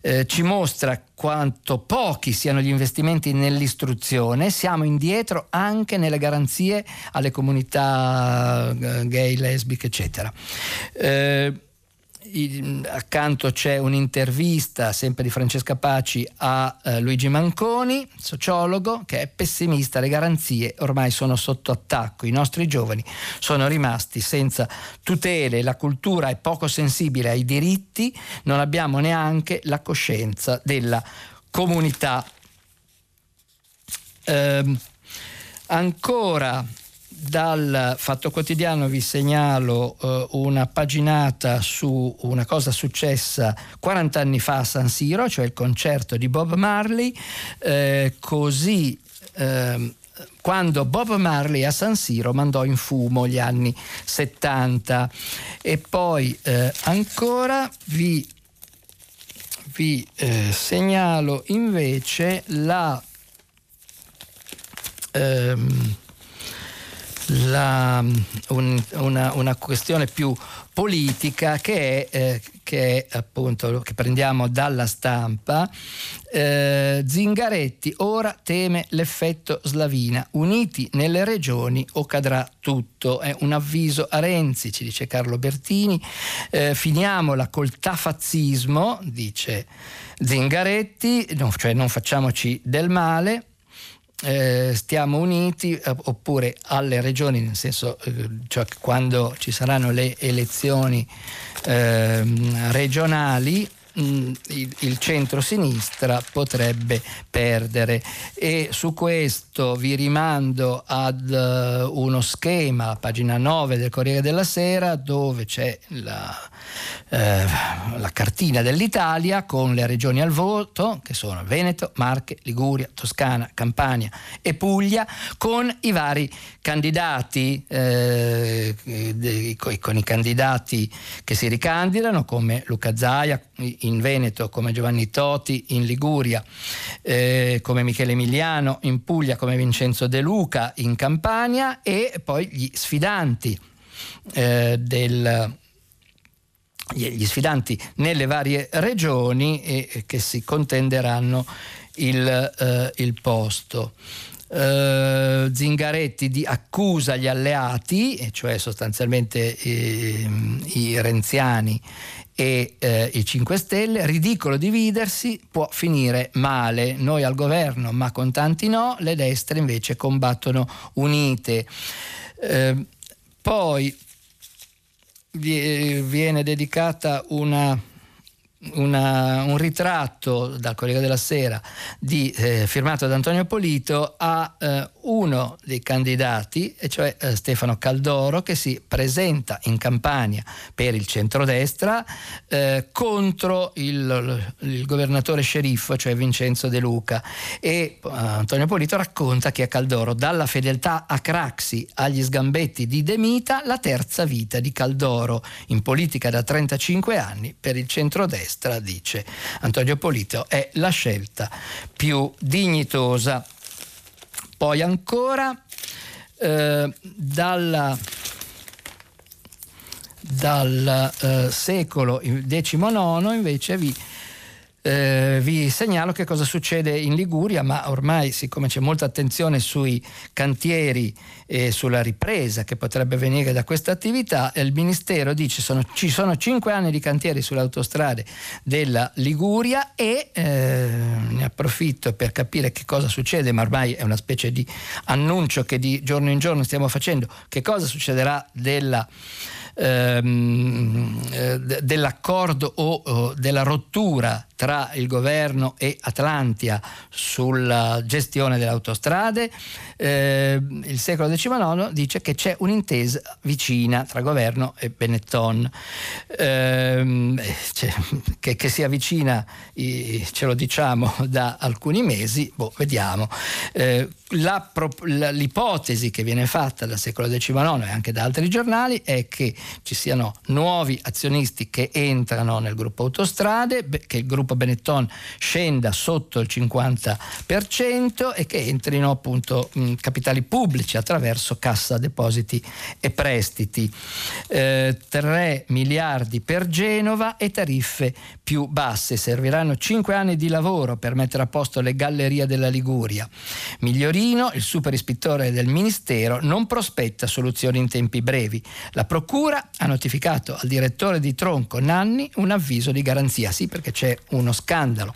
eh, ci mostra quanto pochi siano gli investimenti nell'istruzione, siamo indietro anche nelle garanzie alle comunità eh, gay, lesbiche, eccetera. Eh, accanto c'è un'intervista sempre di Francesca Paci a eh, Luigi Manconi, sociologo, che è pessimista, le garanzie ormai sono sotto attacco, i nostri giovani sono rimasti senza tutele, la cultura è poco sensibile ai diritti, non abbiamo neanche la coscienza della comunità. Eh, ancora dal Fatto Quotidiano vi segnalo eh, una paginata su una cosa successa 40 anni fa a San Siro, cioè il concerto di Bob Marley, eh, così eh, quando Bob Marley a San Siro mandò in fumo gli anni 70 e poi eh, ancora vi, vi eh, segnalo invece la ehm, la, un, una, una, questione più politica che è, eh, che è appunto che prendiamo dalla stampa. Eh, Zingaretti ora teme l'effetto Slavina. Uniti nelle regioni o cadrà tutto. È un avviso a Renzi, ci dice Carlo Bertini. Eh, finiamola col tafazzismo, dice Zingaretti, no, cioè non facciamoci del male eh, stiamo uniti eh, oppure alle regioni, nel senso eh, cioè quando ci saranno le elezioni ehm, regionali Mm, il, centro-sinistra potrebbe perdere. E su questo vi rimando ad uno schema, pagina 9 del Corriere della Sera, dove c'è la, eh, la cartina dell'Italia con le regioni al voto, che sono Veneto, Marche, Liguria, Toscana, Campania e Puglia, con i vari candidati, eh, con i candidati che si ricandidano come Luca Zaia, in Veneto come Giovanni Toti, in Liguria eh, come Michele Emiliano, in Puglia come Vincenzo De Luca, in Campania e poi gli sfidanti eh, del gli sfidanti nelle varie regioni e, che si contenderanno il, eh, il posto. Uh, Zingaretti di, accusa gli alleati, cioè sostanzialmente eh, i renziani e eh, i 5 Stelle, ridicolo dividersi, può finire male, noi al governo ma con tanti no, le destre invece combattono unite. Eh, poi viene dedicata una una, un ritratto dal Corriere della Sera di, eh, firmato da Antonio Polito a eh, uno dei candidati, e cioè eh, Stefano Caldoro, che si presenta in campagna per il centrodestra eh, contro il, il, governatore sceriffo, cioè Vincenzo De Luca. E eh, Antonio Polito racconta che a Caldoro, dalla fedeltà a Craxi agli sgambetti di De Mita, la terza vita di Caldoro in politica da 35 anni per il centrodestra destra, dice Antonio Polito, è la scelta più dignitosa. Poi ancora eh, dalla, dal eh, secolo XIX invece vi eh, vi segnalo che cosa succede in Liguria, ma ormai siccome c'è molta attenzione sui cantieri e sulla ripresa che potrebbe venire da questa attività, il Ministero dice che ci sono cinque anni di cantieri sulle autostrade della Liguria e eh, ne approfitto per capire che cosa succede, ma ormai è una specie di annuncio che di giorno in giorno stiamo facendo, che cosa succederà della ehm, eh, dell'accordo o della rottura tra il governo e Atlantia sulla gestione delle autostrade. Eh, il secolo XIX dice che c'è un'intesa vicina tra governo e Benetton. Eh, cioè, che, che, sia vicina, ce lo diciamo da alcuni mesi, boh, vediamo. Eh, la, l'ipotesi che viene fatta dal secolo XIX e anche da altri giornali è che ci siano nuovi azionisti che entrano nel gruppo autostrade, che il gruppo Benetton scenda sotto il 50% e che entrino appunto mh, capitali pubblici attraverso cassa depositi e prestiti. Eh, 3 miliardi per Genova e tariffe più basse. Serviranno 5 anni di lavoro per mettere a posto le gallerie della Liguria. Migliorino, il super ispettore del Ministero, non prospetta soluzioni in tempi brevi. La Procura ha notificato al direttore di Tronco Nanni un avviso di garanzia. Sì, perché c'è uno scandalo.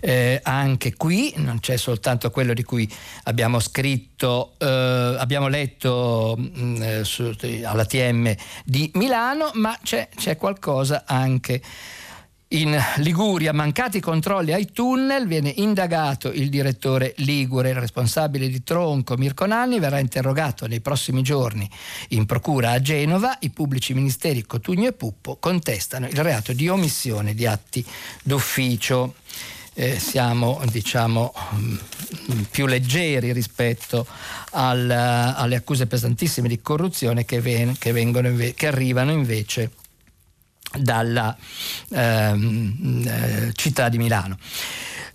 Eh, anche qui non c'è soltanto quello di cui abbiamo scritto, eh, abbiamo letto mh, mm, eh, su, alla TM di Milano, ma c'è, c'è qualcosa anche In Liguria, mancati controlli ai tunnel, viene indagato il direttore Ligure, il responsabile di Tronco Mirko Nanni, verrà interrogato nei prossimi giorni in procura a Genova. I pubblici ministeri Cotugno e Puppo contestano il reato di omissione di atti d'ufficio. Eh, siamo diciamo mm, più leggeri rispetto al, alle accuse pesantissime di corruzione che, ven- che, vengono, che arrivano invece dalla ehm, eh, città di Milano.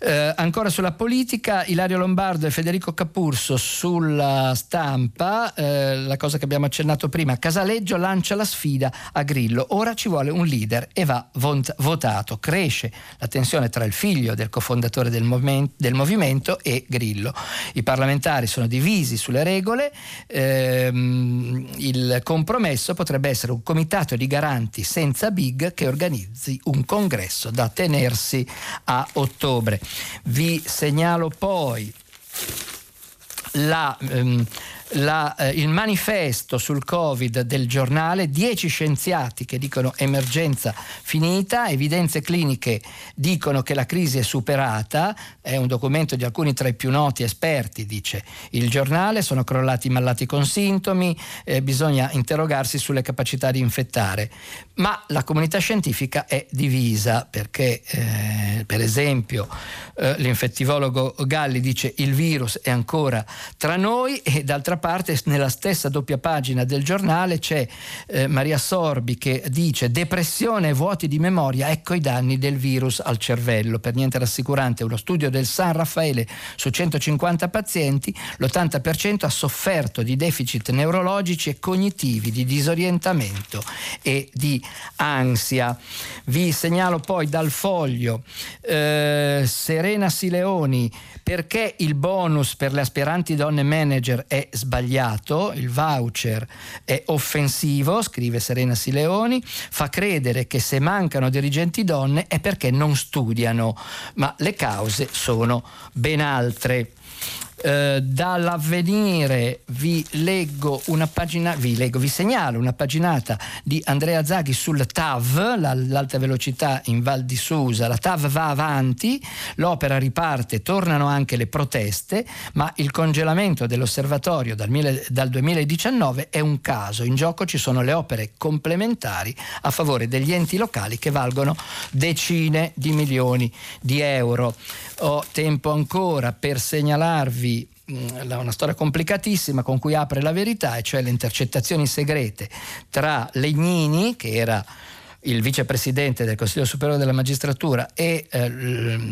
Eh, ancora sulla politica, Ilario Lombardo e Federico Capurso sulla stampa, eh, la cosa che abbiamo accennato prima, Casaleggio lancia la sfida a Grillo, ora ci vuole un leader e va vont- votato, cresce la tensione tra il figlio del cofondatore del, moven- del, movimento e Grillo. I parlamentari sono divisi sulle regole, ehm, il compromesso potrebbe essere un comitato di garanti senza big che organizzi un congresso da tenersi a ottobre. Vi segnalo poi la, ehm, la, eh, il manifesto sul Covid del giornale, 10 scienziati che dicono emergenza finita, evidenze cliniche dicono che la crisi è superata, è un documento di alcuni tra i più noti esperti, dice il giornale, sono crollati i malati con sintomi, eh, bisogna interrogarsi sulle capacità di infettare, ma la comunità scientifica è divisa perché eh, per esempio eh, l'infettivologo Galli dice il virus è ancora tra noi e d'altra parte nella stessa doppia pagina del giornale c'è eh, Maria Sorbi che dice depressione e vuoti di memoria, ecco i danni del virus al cervello. Per niente rassicurante, uno studio del San Raffaele su 150 pazienti, l'80% ha sofferto di deficit neurologici e cognitivi, di disorientamento e di ansia. Vi segnalo poi dal foglio eh, Serena Sileoni perché il bonus per le aspiranti donne manager è sbagliato, il voucher è offensivo, scrive Serena Sileoni, fa credere che se mancano dirigenti donne è perché non studiano, ma le cause sono ben altre. Eh, dall'avvenire vi leggo una pagina, vi, leggo, vi segnalo una paginata di Andrea Zaghi sul TAV, la, l'alta velocità in Val di Susa. La TAV va avanti, l'opera riparte, tornano anche le proteste, ma il congelamento dell'osservatorio dal, dal 2019 è un caso. In gioco ci sono le opere complementari a favore degli enti locali che valgono decine di milioni di euro. Ho tempo ancora per segnalarvi una storia complicatissima con cui apre la verità, e cioè le intercettazioni segrete tra Legnini, che era il vicepresidente del Consiglio Superiore della Magistratura e eh,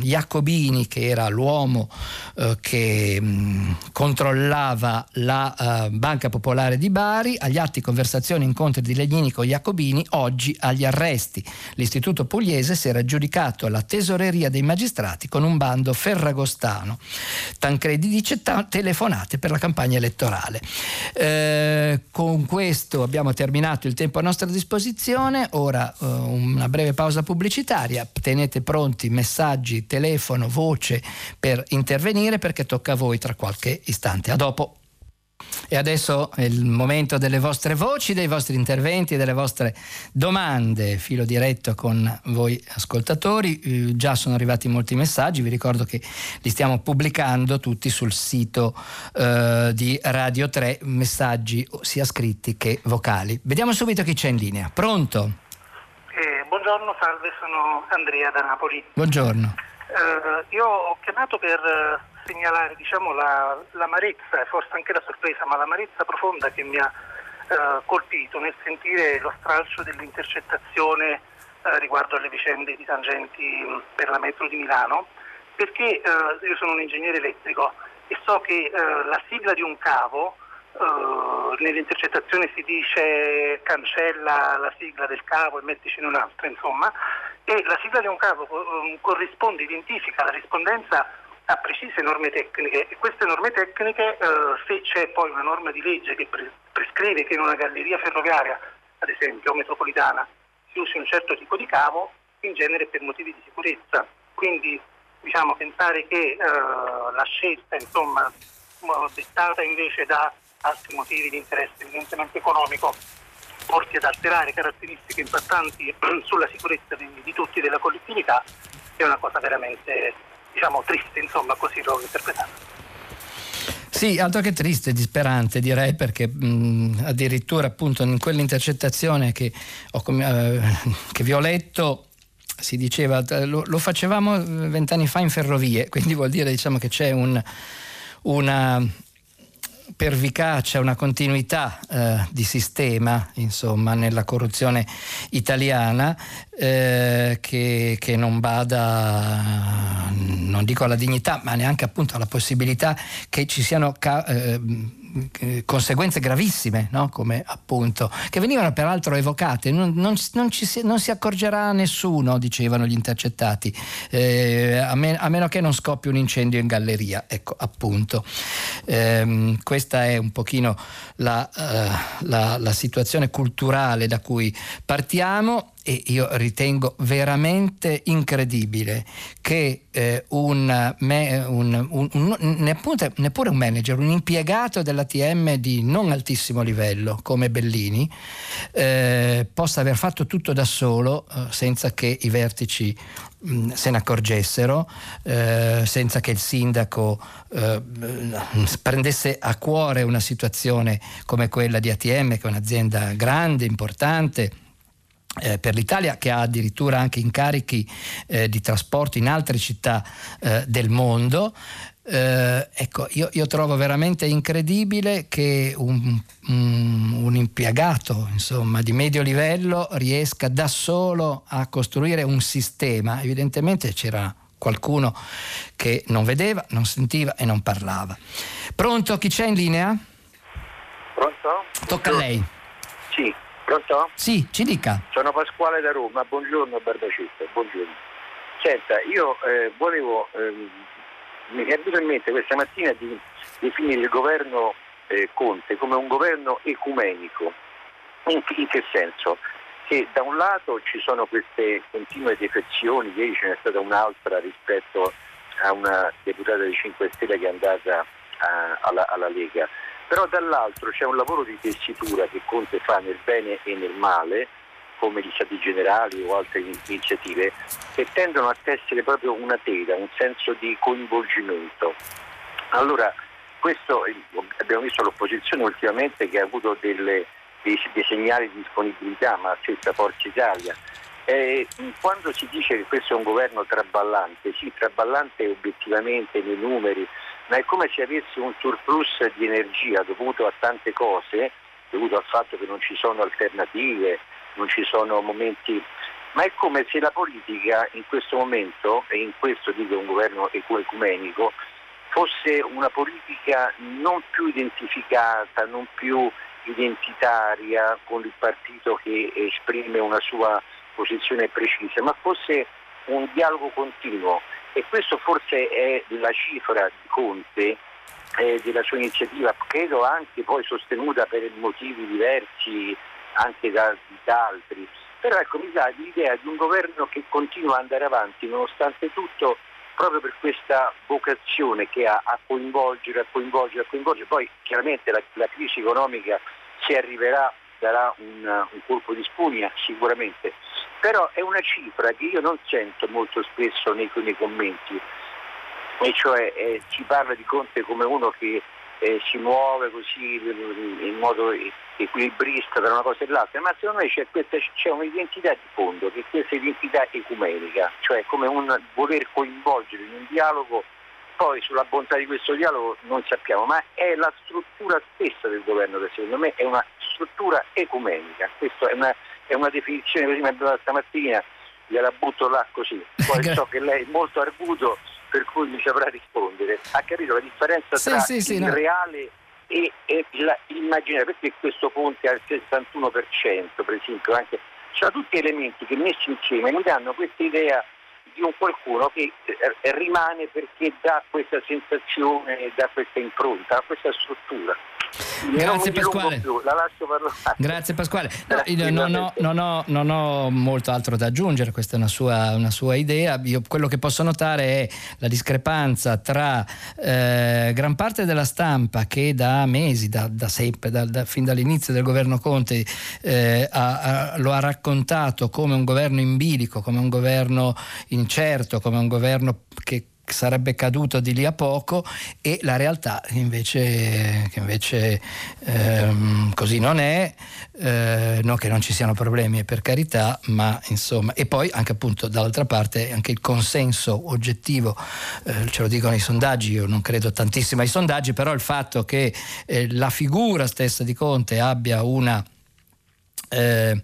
Jacobini che era l'uomo eh, che mh, mm, controllava la uh, Banca Popolare di Bari, agli atti conversazioni incontri di Legnini con Jacobini, oggi agli arresti. L'Istituto Pugliese si era aggiudicato la tesoreria dei magistrati con un bando ferragostano. Tancredi dice ta- telefonate per la campagna elettorale. Eh, con questo abbiamo terminato il tempo a nostra disposizione, ora uh, una breve pausa pubblicitaria, tenete pronti messaggi, telefono, voce per intervenire perché tocca a voi tra qualche istante. A dopo. E adesso è il momento delle vostre voci, dei vostri interventi, delle vostre domande. Filo diretto con voi ascoltatori. Eh, già sono arrivati molti messaggi, vi ricordo che li stiamo pubblicando tutti sul sito eh, di Radio 3, messaggi sia scritti che vocali. Vediamo subito chi c'è in linea. Pronto? Buongiorno, salve, sono Andrea da Napoli. Buongiorno. Eh, io ho chiamato per eh, segnalare diciamo, la, l'amarezza, forse anche la sorpresa, ma l'amarezza profonda che mi ha eh, colpito nel sentire lo stralcio dell'intercettazione eh, riguardo alle vicende di tangenti mm, per la metro di Milano, perché eh, io sono un ingegnere elettrico e so che eh, la sigla di un cavo Uh, nelle intercettazioni si dice cancella la sigla del cavo e metticene un'altra, insomma, e la sigla di un cavo um, corrisponde, identifica la rispondenza a precise norme tecniche e queste norme tecniche, uh, se c'è poi una norma di legge che pre- prescrive che in una galleria ferroviaria, ad esempio, metropolitana, si usi un certo tipo di cavo, in genere per motivi di sicurezza. Quindi diciamo, pensare che uh, la scelta, insomma, dettata invece da altri motivi di interesse evidentemente economico porti ad alterare caratteristiche impattanti [CLEARS THROAT] sulla sicurezza di, di tutti della collettività è una cosa veramente diciamo, triste, insomma, così l'ho interpretato. Sì, altro che triste, disperante direi perché mh, addirittura appunto in quell'intercettazione che, ho, eh, [LAUGHS] che vi ho letto si diceva lo, lo facevamo vent'anni fa in ferrovie, [LAUGHS] quindi vuol dire diciamo, che c'è un, una pervicacia, una continuità eh, di sistema insomma, nella corruzione italiana eh, che, che, non bada, non dico alla dignità, ma neanche appunto alla possibilità che ci siano ca- eh, conseguenze gravissime, no? come appunto, che venivano peraltro evocate, non, non, non, si, non si, accorgerà nessuno, dicevano gli intercettati, eh, a, me, a, meno che non scoppi un incendio in galleria, ecco appunto. Eh, questa è un pochino la, uh, la, la situazione culturale da cui partiamo e io ritengo veramente incredibile che eh, un, me, un, un, neppure, neppure un manager, un impiegato dell'ATM di non altissimo livello come Bellini eh, possa aver fatto tutto da solo eh, senza che i vertici mm, se ne accorgessero, eh, senza che il sindaco eh, prendesse a cuore una situazione come quella di ATM, che è un'azienda grande, importante eh, per l'Italia che ha addirittura anche incarichi eh, di trasporto in altre città eh, del mondo. Eh, ecco, io, io, trovo veramente incredibile che un, un, un impiegato insomma, di medio livello riesca da solo a costruire un sistema. Evidentemente c'era qualcuno che non vedeva, non sentiva e non parlava. Pronto? Chi c'è in linea? Pronto? Tocca a lei. Sì, Pronto? Sì, ci dica. Sono Pasquale da Roma, buongiorno Barbacetta, buongiorno. Senta, io eh, volevo, eh, mi è venuto in mente questa mattina di definire il governo eh, Conte come un governo ecumenico. In, in, che senso? Che da un lato ci sono queste continue defezioni, ieri ce n'è stata un'altra rispetto a una deputata dei 5 Stelle che è andata a, alla, alla Lega però dall'altro c'è un lavoro di tessitura che Conte fa nel bene e nel male, come gli stati generali o altre iniziative, che tendono a tessere proprio una tela, un senso di coinvolgimento. Allora, questo abbiamo visto l'opposizione ultimamente che ha avuto delle, dei, dei, segnali di disponibilità, ma stessa Forza Italia. Eh, quando si dice che questo è un governo traballante, sì, traballante obiettivamente nei numeri, ma è come se avesse un surplus di energia dovuto a tante cose, dovuto al fatto che non ci sono alternative, non ci sono momenti, ma è come se la politica in questo momento, e in questo dico un governo ecumenico, fosse una politica non più identificata, non più identitaria con il partito che esprime una sua posizione precisa, ma fosse un dialogo continuo e questo forse è la cifra di Conte eh, della sua iniziativa, credo anche poi sostenuta per motivi diversi anche da, da altri. Però ecco, mi dà l'idea di un governo che continua ad andare avanti nonostante tutto proprio per questa vocazione che ha a coinvolgere, a coinvolgere, a coinvolgere. Poi chiaramente la, la crisi economica si arriverà darà un, un colpo di spugna sicuramente, però è una cifra che io non sento molto spesso nei, nei commenti, e cioè eh, si parla di Conte come uno che eh, si muove così in modo equilibrista tra una cosa e l'altra, ma secondo me c'è, questa, c'è un'identità di fondo, che è questa identità ecumenica, cioè come un voler coinvolgere in un dialogo poi sulla bontà di questo dialogo non sappiamo, ma è la struttura stessa del governo che secondo me è una struttura ecumenica. Questa è una, è una definizione mi è data stamattina, gliela butto là così. Poi so che lei è molto arguto per cui mi saprà rispondere. Ha capito la differenza tra sì, sì, il no. reale e, e l'immaginario? Perché questo ponte al 61% per esempio, anche, sono tutti elementi che messi insieme mi danno questa idea di un qualcuno che eh, rimane perché dà questa sensazione, dà questa impronta, questa struttura. Grazie Pasquale. la. Grazie Pasquale. No, non, ho, non, ho, non, ho, molto altro da aggiungere, questa è una sua, una sua idea. Io, quello che posso notare è la discrepanza tra eh, gran parte della stampa che da mesi, da, da sempre, da, da, fin dall'inizio del governo Conte, eh, ha, ha, lo ha raccontato come un governo in bilico, come un governo incerto, come un governo che sarebbe caduto di lì a poco e la realtà invece, che invece ehm, così non è, eh, non che non ci siano problemi per carità, ma insomma, e poi anche appunto dall'altra parte anche il consenso oggettivo, eh, ce lo dicono i sondaggi, io non credo tantissimo ai sondaggi, però il fatto che eh, la figura stessa di Conte abbia una... Eh,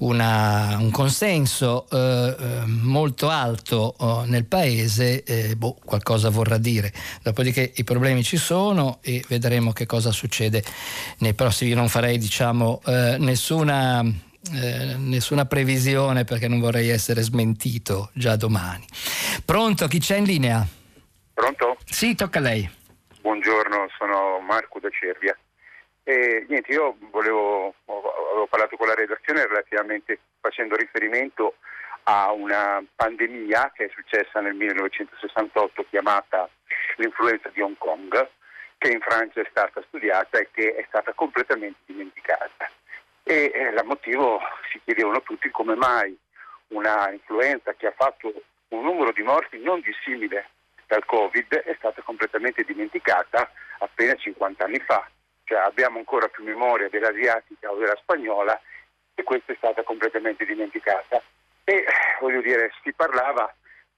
una, un consenso eh, eh, molto alto oh, nel paese, eh, boh, qualcosa vorrà dire. Dopodiché i problemi ci sono e vedremo che cosa succede nei prossimi. Io non farei diciamo, eh, nessuna, eh, nessuna previsione perché non vorrei essere smentito già domani. Pronto? Chi c'è in linea? Pronto? Sì, tocca a lei. Buongiorno, sono Marco da Cervia. E, niente, io volevo, avevo parlato con la redazione relativamente facendo riferimento a una pandemia che è successa nel 1968 chiamata l'influenza di Hong Kong, che in Francia è stata studiata e che è stata completamente dimenticata. E eh, la motivo si chiedevano tutti come mai una influenza che ha fatto un numero di morti non dissimile dal Covid è stata completamente dimenticata appena 50 anni fa cioè abbiamo ancora più memoria dell'asiatica o della spagnola e questa è stata completamente dimenticata. E voglio dire, si parlava,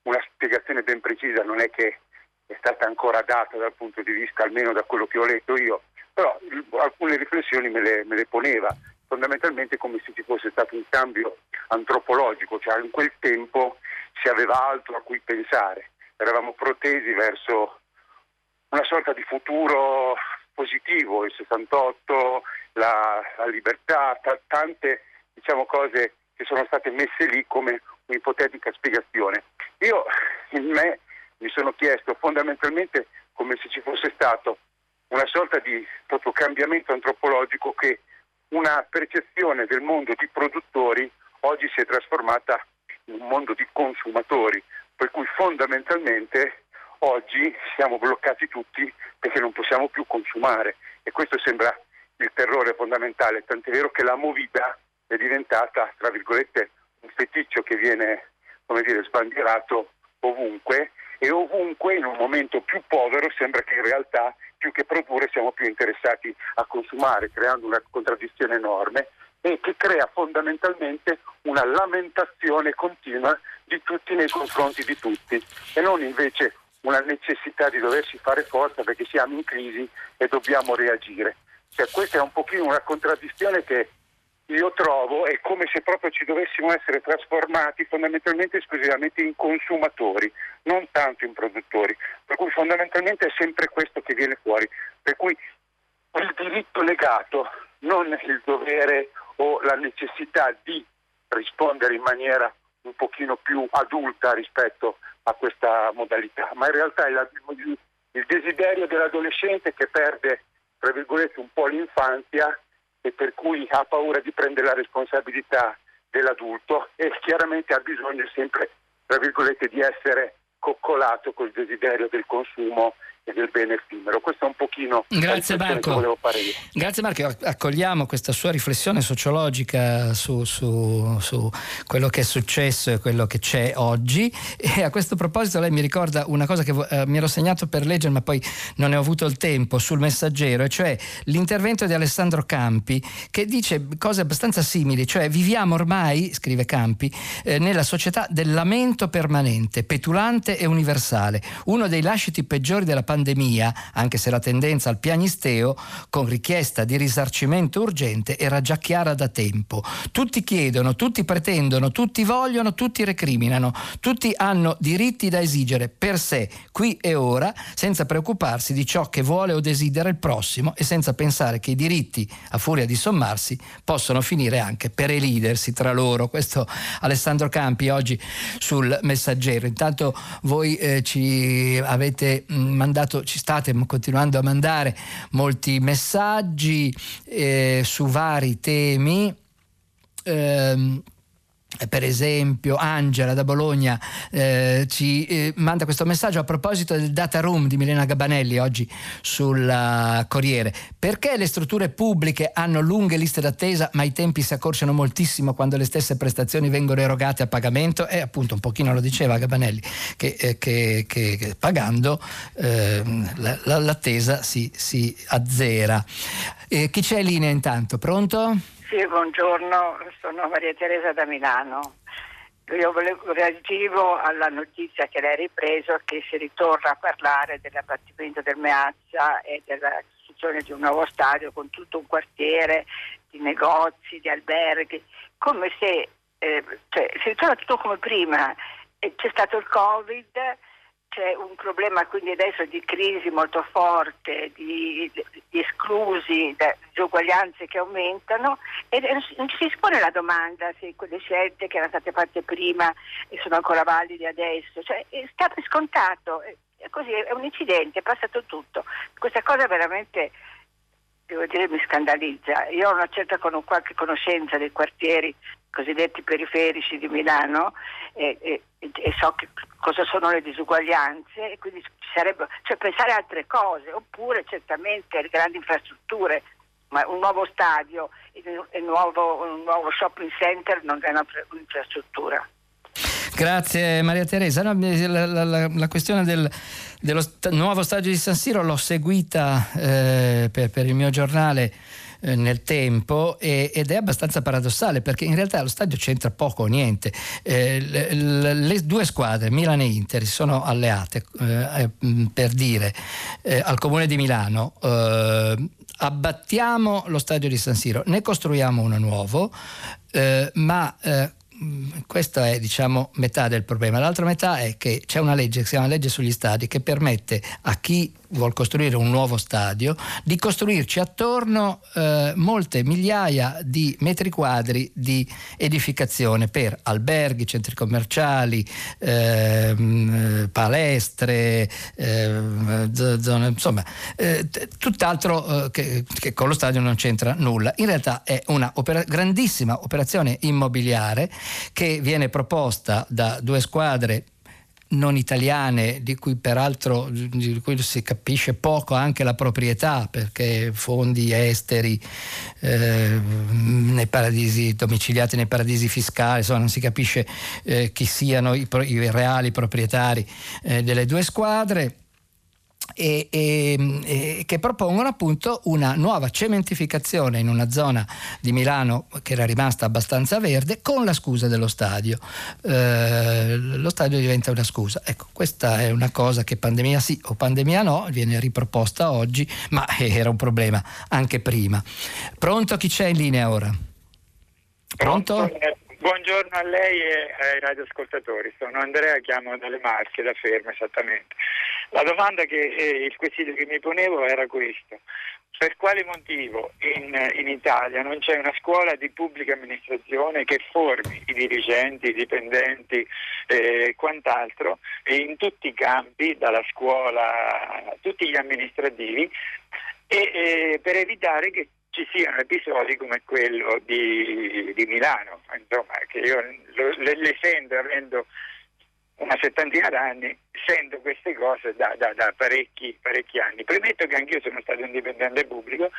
una spiegazione ben precisa non è che è stata ancora data dal punto di vista, almeno da quello che ho letto io, però alcune riflessioni me le, me le poneva, fondamentalmente come se ci fosse stato un cambio antropologico, cioè in quel tempo si aveva altro a cui pensare, eravamo protesi verso una sorta di futuro positivo, il 68, la, la libertà, t- tante diciamo, cose che sono state messe lì come un'ipotetica spiegazione. Io in me mi sono chiesto fondamentalmente come se ci fosse stato una sorta di proprio cambiamento antropologico che una percezione del mondo di produttori oggi si è trasformata in un mondo di consumatori, per cui fondamentalmente oggi siamo bloccati tutti perché non possiamo più consumare. E questo sembra il terrore fondamentale, tant'è vero che la movida è diventata, tra virgolette, un feticcio che viene, come dire, sbandierato ovunque. E ovunque in un momento più povero sembra che in realtà più che produrre siamo più interessati a consumare, creando una contraddizione enorme e che crea fondamentalmente una lamentazione continua di tutti nei confronti di tutti. E non invece una necessità di doversi fare forza perché siamo in crisi e dobbiamo reagire. Cioè, questa è un pochino una contraddizione che io trovo, è come se proprio ci dovessimo essere trasformati fondamentalmente esclusivamente in consumatori, non tanto in produttori. Per cui fondamentalmente è sempre questo che viene fuori. Per cui il diritto negato, non il dovere o la necessità di rispondere in maniera un pochino più adulta rispetto a questa modalità, ma in realtà il, il desiderio dell'adolescente che perde, tra virgolette, un po' l'infanzia e per cui ha paura di prendere la responsabilità dell'adulto e chiaramente ha bisogno sempre, tra virgolette, di essere coccolato col desiderio del consumo e del bene effimero. Questo è un pochino Grazie Marco. Grazie Marco, accogliamo questa sua riflessione sociologica su, su, su, quello che è successo e quello che c'è oggi [LAUGHS] e a questo proposito lei mi ricorda una cosa che eh, mi ero segnato per leggere ma poi non ne ho avuto il tempo sul messaggero e cioè l'intervento di Alessandro Campi che dice cose abbastanza simili, cioè viviamo ormai, scrive Campi, eh, nella società del lamento permanente, petulante e universale, uno dei lasciti peggiori della pandemia pandemia, anche se la tendenza al pianisteo con richiesta di risarcimento urgente era già chiara da tempo. Tutti chiedono, tutti pretendono, tutti vogliono, tutti recriminano, tutti hanno diritti da esigere per sé, qui e ora, senza preoccuparsi di ciò che vuole o desidera il prossimo e senza pensare che i diritti, a furia di sommarsi, possono finire anche per elidersi tra loro. Questo Alessandro Campi oggi sul messaggero. Intanto voi eh, ci avete mandato mandato, ci state continuando a mandare molti messaggi eh, su vari temi. Eh, per esempio Angela da Bologna eh, ci eh, manda questo messaggio a proposito del data room di Milena Gabanelli oggi sul Corriere. Perché le strutture pubbliche hanno lunghe liste d'attesa ma i tempi si accorciano moltissimo quando le stesse prestazioni vengono erogate a pagamento? E appunto un pochino lo diceva Gabanelli che, eh, che, che, che pagando ehm, la, l'attesa si, si azzera. Eh, chi c'è in linea intanto? Pronto? Sì, buongiorno, sono Maria Teresa da Milano. Io volevo, reagivo alla notizia che lei ha ripreso che si ritorna a parlare dell'abbattimento del Meazza e della costruzione di un nuovo stadio con tutto un quartiere di negozi, di alberghi, come se eh, cioè, si ritorna tutto come prima. E c'è stato il Covid, c'è un problema quindi adesso di crisi molto forte, di, di esclusi, di disuguaglianze che aumentano e non ci si pone la domanda se quelle scelte che erano state fatte prima sono ancora valide adesso, cioè è stato scontato, è così, è un incidente, è passato tutto. Questa cosa veramente devo dire mi scandalizza. Io ho una certa qualche conoscenza dei quartieri cosiddetti periferici di Milano e, e, e so che, cosa sono le disuguaglianze e quindi ci sarebbe, cioè pensare a altre cose, oppure certamente le grandi infrastrutture, ma un nuovo stadio un nuovo, un nuovo shopping center non è un'infrastruttura. Grazie Maria Teresa. No, la, la, la, la, questione del, dello st- nuovo stadio di San Siro l'ho seguita eh, per, per il mio giornale eh, nel tempo e, ed è abbastanza paradossale perché in realtà lo stadio c'entra poco o niente. Eh, le, le, due squadre, Milan e Inter, si sono alleate eh, mm, per dire eh, al comune di Milano eh, abbattiamo lo stadio di San Siro, ne costruiamo uno nuovo, ma questa è diciamo metà del problema. L'altra metà è che c'è una legge che si chiama legge sugli stadi che permette a chi vuole costruire un nuovo stadio di costruirci attorno eh, molte migliaia di metri quadri di edificazione per alberghi, centri commerciali, eh, palestre, eh, zone, insomma, eh, tutt'altro eh, che, che, con lo stadio non c'entra nulla. In realtà è una opera- grandissima operazione immobiliare che viene proposta da due squadre non italiane, di cui peraltro di cui si capisce poco anche la proprietà, perché fondi esteri eh, nei paradisi, domiciliati nei paradisi fiscali, insomma non si capisce eh, chi siano i, i reali proprietari eh, delle due squadre e, e, e, che propongono appunto una nuova cementificazione in una zona di Milano che era rimasta abbastanza verde con la scusa dello stadio. Eh, lo stadio diventa una scusa. Ecco, questa è una cosa che pandemia sì o pandemia no, viene riproposta oggi, ma [LAUGHS] era un problema anche prima. Pronto chi c'è in linea ora? Pronto? Buongiorno a lei e ai radioascoltatori, sono Andrea, chiamo dalle Marche, da Fermo esattamente. La domanda che eh, il quesito che mi ponevo era questo. Per quale motivo in, in, Italia non c'è una scuola di pubblica amministrazione che formi i dirigenti, i dipendenti e eh, quant'altro in tutti i campi, dalla scuola a tutti gli amministrativi, e, e per evitare che ci siano episodi come quello di, di Milano, insomma, che io le, le sento avendo una settantina d'anni, sento queste cose da, da, da parecchi, parecchi, anni. Premetto che anch'io sono stato un dipendente pubblico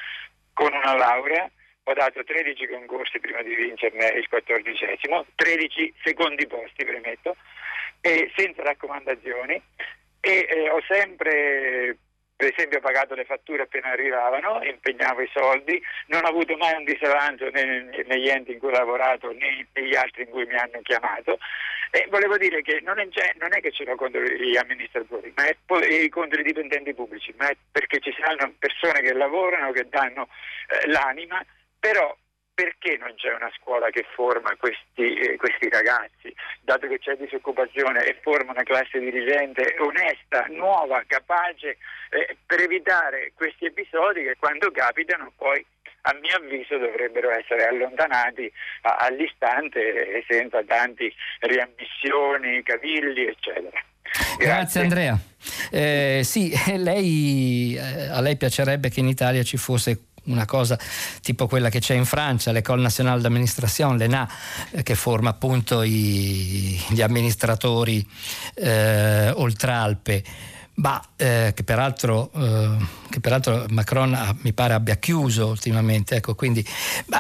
con una laurea, ho dato 13 concorsi prima di vincerne il 14, 13 secondi posti, premetto, e senza raccomandazioni e eh, ho sempre per esempio ho pagato le fatture appena arrivavano, impegnavo i soldi, non ho avuto mai un disavanzo negli enti in cui ho lavorato né negli altri in cui mi hanno chiamato e volevo dire che non è, non è che ce contro gli amministratori, ma è contro i dipendenti pubblici, ma è perché ci saranno persone che lavorano, che danno eh, l'anima, però perché non c'è una scuola che forma questi, eh, questi, ragazzi, dato che c'è disoccupazione e forma una classe dirigente onesta, nuova, capace, eh, per evitare questi episodi che quando capitano poi a mio avviso dovrebbero essere allontanati all'istante e senza tanti riammissioni, cavilli, eccetera. Grazie, Grazie Andrea. Eh, sì, lei, eh, a lei piacerebbe che in Italia ci fosse una cosa tipo quella che c'è in Francia, l'École Nationale d'Administration, l'ENA, eh, che forma appunto i, gli amministratori eh, oltralpe. Ma eh, che, peraltro, eh, che, peraltro, Macron ha, mi pare abbia chiuso ultimamente. Ecco, quindi,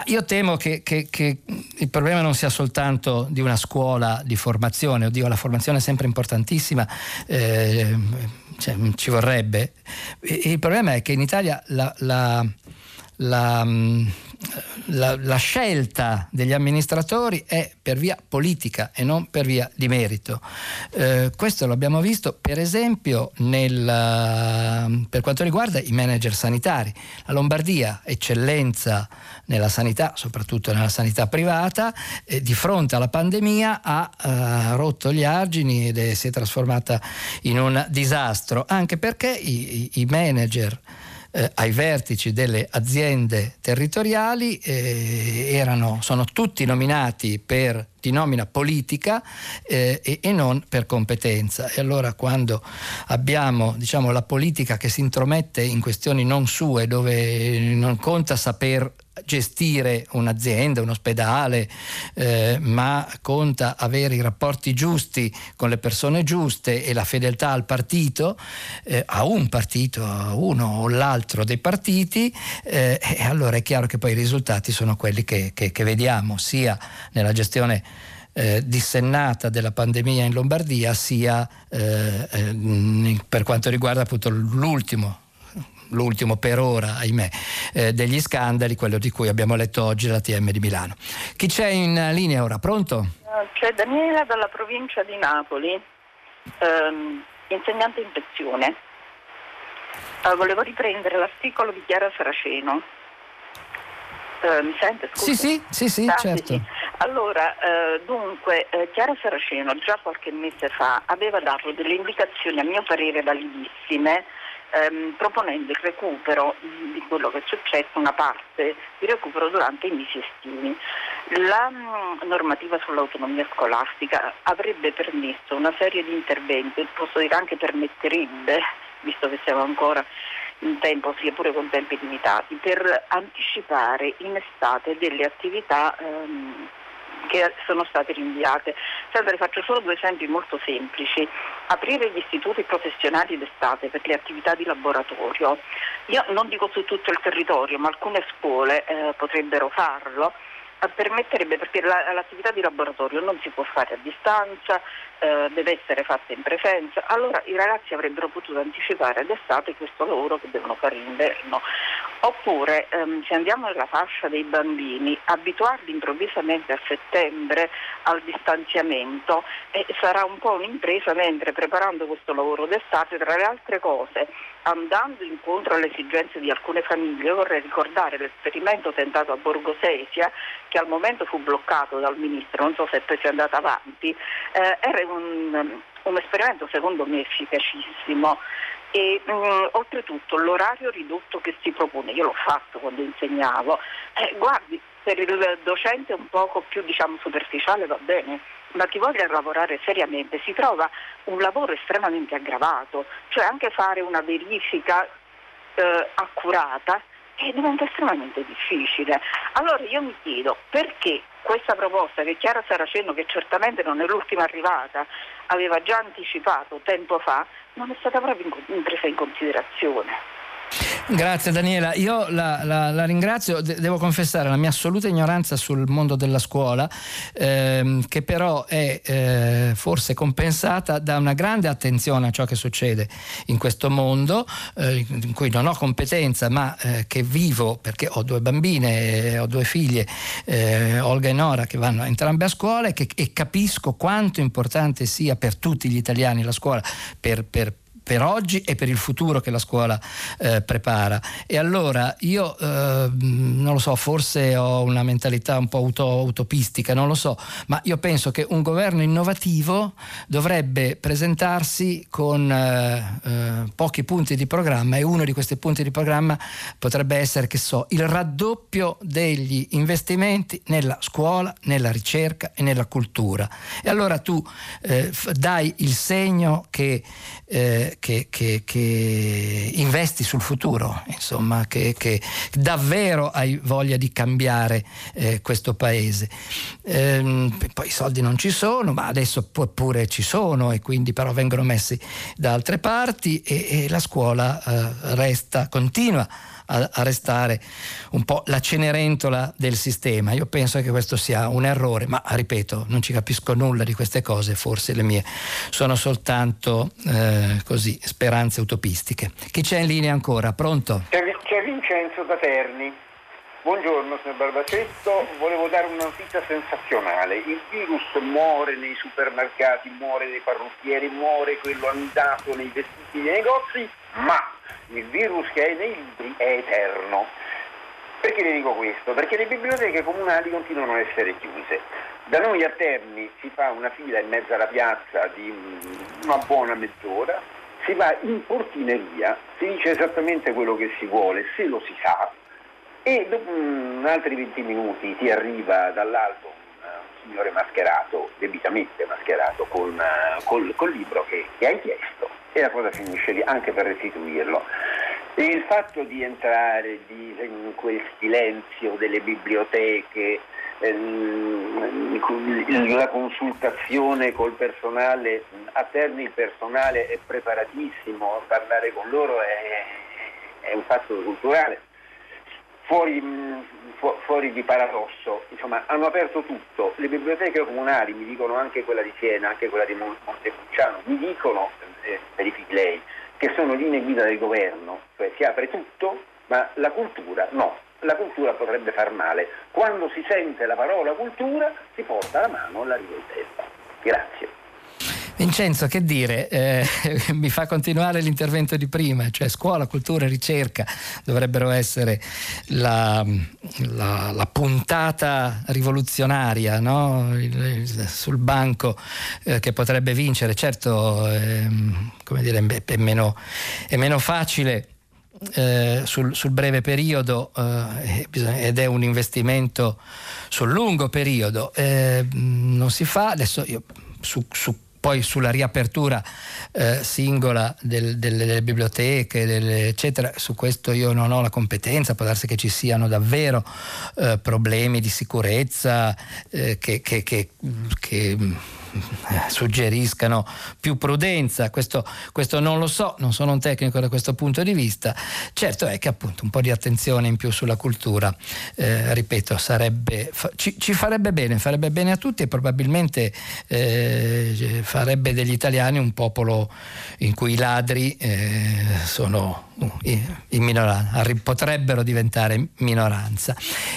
io temo che, che, che, il problema non sia soltanto di una scuola di formazione, oddio la formazione è sempre importantissima, eh, cioè, ci vorrebbe. Il problema è che in Italia la, la la, la, la, scelta degli amministratori è per via politica e non per via di merito. Eh, questo l'abbiamo visto per esempio nel, per quanto riguarda i manager sanitari. La Lombardia, eccellenza nella sanità, soprattutto nella sanità privata, eh, di fronte alla pandemia ha eh, rotto gli argini ed è, si è trasformata in un disastro, anche perché i, i manager eh, ai vertici delle aziende territoriali eh, erano, sono tutti nominati per di nomina politica eh, e, e, non per competenza. E allora quando abbiamo diciamo, la politica che si intromette in questioni non sue, dove non conta saper gestire un'azienda, un ospedale, eh, ma conta avere i rapporti giusti con le persone giuste e la fedeltà al partito, eh, a un partito, a uno o l'altro dei partiti, eh, e allora è chiaro che poi i risultati sono quelli che, che, che vediamo sia nella gestione eh, dissennata della pandemia in Lombardia sia eh, eh, per quanto riguarda appunto l'ultimo l'ultimo per ora, ahimè, eh, degli scandali, quello di cui abbiamo letto oggi la TM di Milano. Chi c'è in linea ora? Pronto? C'è Daniela dalla provincia di Napoli, ehm, insegnante in pensione. Uh, volevo riprendere l'articolo di Chiara Saraceno. Uh, mi sente? Scusa? Sì, sì, sì, sì ah, certo. Sì. Allora, eh, dunque, eh, Chiara Saraceno già qualche mese fa aveva dato delle indicazioni, a mio parere validissime, ehm, proponendo il recupero di quello che è successo, una parte di recupero durante i mesi estivi. La mm, normativa sull'autonomia scolastica avrebbe permesso una serie di interventi, posso dire anche permetterebbe, visto che siamo ancora in tempo, sia pure con tempi limitati, per anticipare in estate delle attività ehm, che sono state rinviate. Salve, faccio solo due esempi molto semplici. Aprire gli istituti professionali d'estate per le attività di laboratorio. Io non dico su tutto il territorio, ma alcune scuole eh, potrebbero farlo permetterebbe perché la, l'attività di laboratorio non si può fare a distanza, eh, deve essere fatta in presenza, allora i ragazzi avrebbero potuto anticipare ad estate questo lavoro che devono fare in inverno. Oppure ehm, se andiamo nella fascia dei bambini, abituarli improvvisamente a settembre al distanziamento eh, sarà un po' un'impresa mentre preparando questo lavoro d'estate, tra le altre cose, andando incontro alle esigenze di alcune famiglie, vorrei ricordare l'esperimento tentato a Borgo Sesia, che al momento fu bloccato dal ministro, non so se poi sia andato avanti, eh, era un, un esperimento secondo me efficacissimo. E mh, mm, oltretutto l'orario ridotto che si propone, io l'ho fatto quando insegnavo, eh, guardi, per il docente un poco più diciamo, superficiale va bene, ma chi voglia lavorare seriamente si trova un lavoro estremamente aggravato, cioè anche fare una verifica eh, accurata e diventa estremamente difficile. Allora io mi chiedo perché questa proposta che Chiara Saraceno, che certamente non è l'ultima arrivata, aveva già anticipato tempo fa, non è stata proprio presa in considerazione. Grazie Daniela, io la, la, la ringrazio, De- devo confessare la mia assoluta ignoranza sul mondo della scuola, ehm, che però è eh, forse compensata da una grande attenzione a ciò che succede in questo mondo, eh, in cui non ho competenza ma eh, che vivo perché ho due bambine, ho due figlie, eh, Olga e Nora, che vanno entrambe a scuola e, che, e capisco quanto importante sia per tutti gli italiani la scuola, per, per per oggi e per il futuro che la scuola eh, prepara. E allora io eh, non lo so, forse ho una mentalità un po' auto, utopistica, non lo so, ma io penso che un governo innovativo dovrebbe presentarsi con eh, eh pochi punti di programma e uno di questi punti di programma potrebbe essere, che so, il raddoppio degli investimenti nella scuola, nella ricerca e nella cultura. E allora tu eh, dai il segno che, che, che, che, investi sul futuro, insomma, che, davvero hai voglia di cambiare eh, questo paese. Ehm, poi i soldi non ci sono, ma adesso pure ci sono e quindi però vengono messi da altre parti e, e la scuola eh, resta, continua a, a, restare un po' la cenerentola del sistema. Io penso che questo sia un errore, ma ripeto, non ci capisco nulla di queste cose, forse le mie sono soltanto eh, così, speranze utopistiche. Chi c'è in linea ancora? Pronto? C'è, c'è Vincenzo da Terni. Buongiorno signor Barbacetto, volevo dare una notizia sensazionale. Il virus muore nei supermercati, muore nei parrucchieri, muore quello andato nei vestiti nei negozi, ma il virus che è nei libri è eterno. Perché le dico questo? Perché le biblioteche comunali continuano a essere chiuse. Da noi a Terni si fa una fila in mezzo alla piazza di una buona mezz'ora, si va in portineria, si dice esattamente quello che si vuole, se lo si sa, e dopo un altri 20 minuti ti arriva dall'alto un, un signore mascherato, debitamente mascherato, con, col, col libro che, che hai chiesto e la cosa finisce lì anche per restituirlo. Il fatto di entrare di, in quel silenzio delle biblioteche, ehm, la consultazione col personale, a Terni il personale è preparatissimo, parlare con loro è, è un fatto culturale. Fuori, fu, fuori, di paradosso, insomma, hanno aperto tutto, le biblioteche comunali, mi dicono anche quella di Siena, anche quella di Montepulciano, mi dicono eh, verifichi lei, che sono linee guida del governo, cioè si apre tutto, ma la cultura no. La cultura potrebbe far male. Quando si sente la parola cultura si porta la mano alla rivoltella. Grazie. Vincenzo, che dire, eh, [LAUGHS] mi fa continuare l'intervento di prima, cioè scuola, cultura e ricerca dovrebbero essere la, la, la puntata rivoluzionaria no? sul banco eh, che potrebbe vincere. Certo, eh, come dire, è, meno, è meno facile. Eh, sul, sul, breve periodo eh, ed è un investimento sul lungo periodo. Eh, non si fa, adesso io su, su poi sulla riapertura eh, singola del, delle, delle, biblioteche, delle, eccetera, su questo io non ho la competenza, può darsi che ci siano davvero eh, problemi di sicurezza eh, che, che, che, che suggeriscano più prudenza, questo, questo, non lo so, non sono un tecnico da questo punto di vista, certo è che appunto un po' di attenzione in più sulla cultura, eh, ripeto, sarebbe, ci, ci, farebbe bene, farebbe bene a tutti e probabilmente eh, farebbe degli italiani un popolo in cui i ladri eh, sono in minoranza, potrebbero diventare minoranza.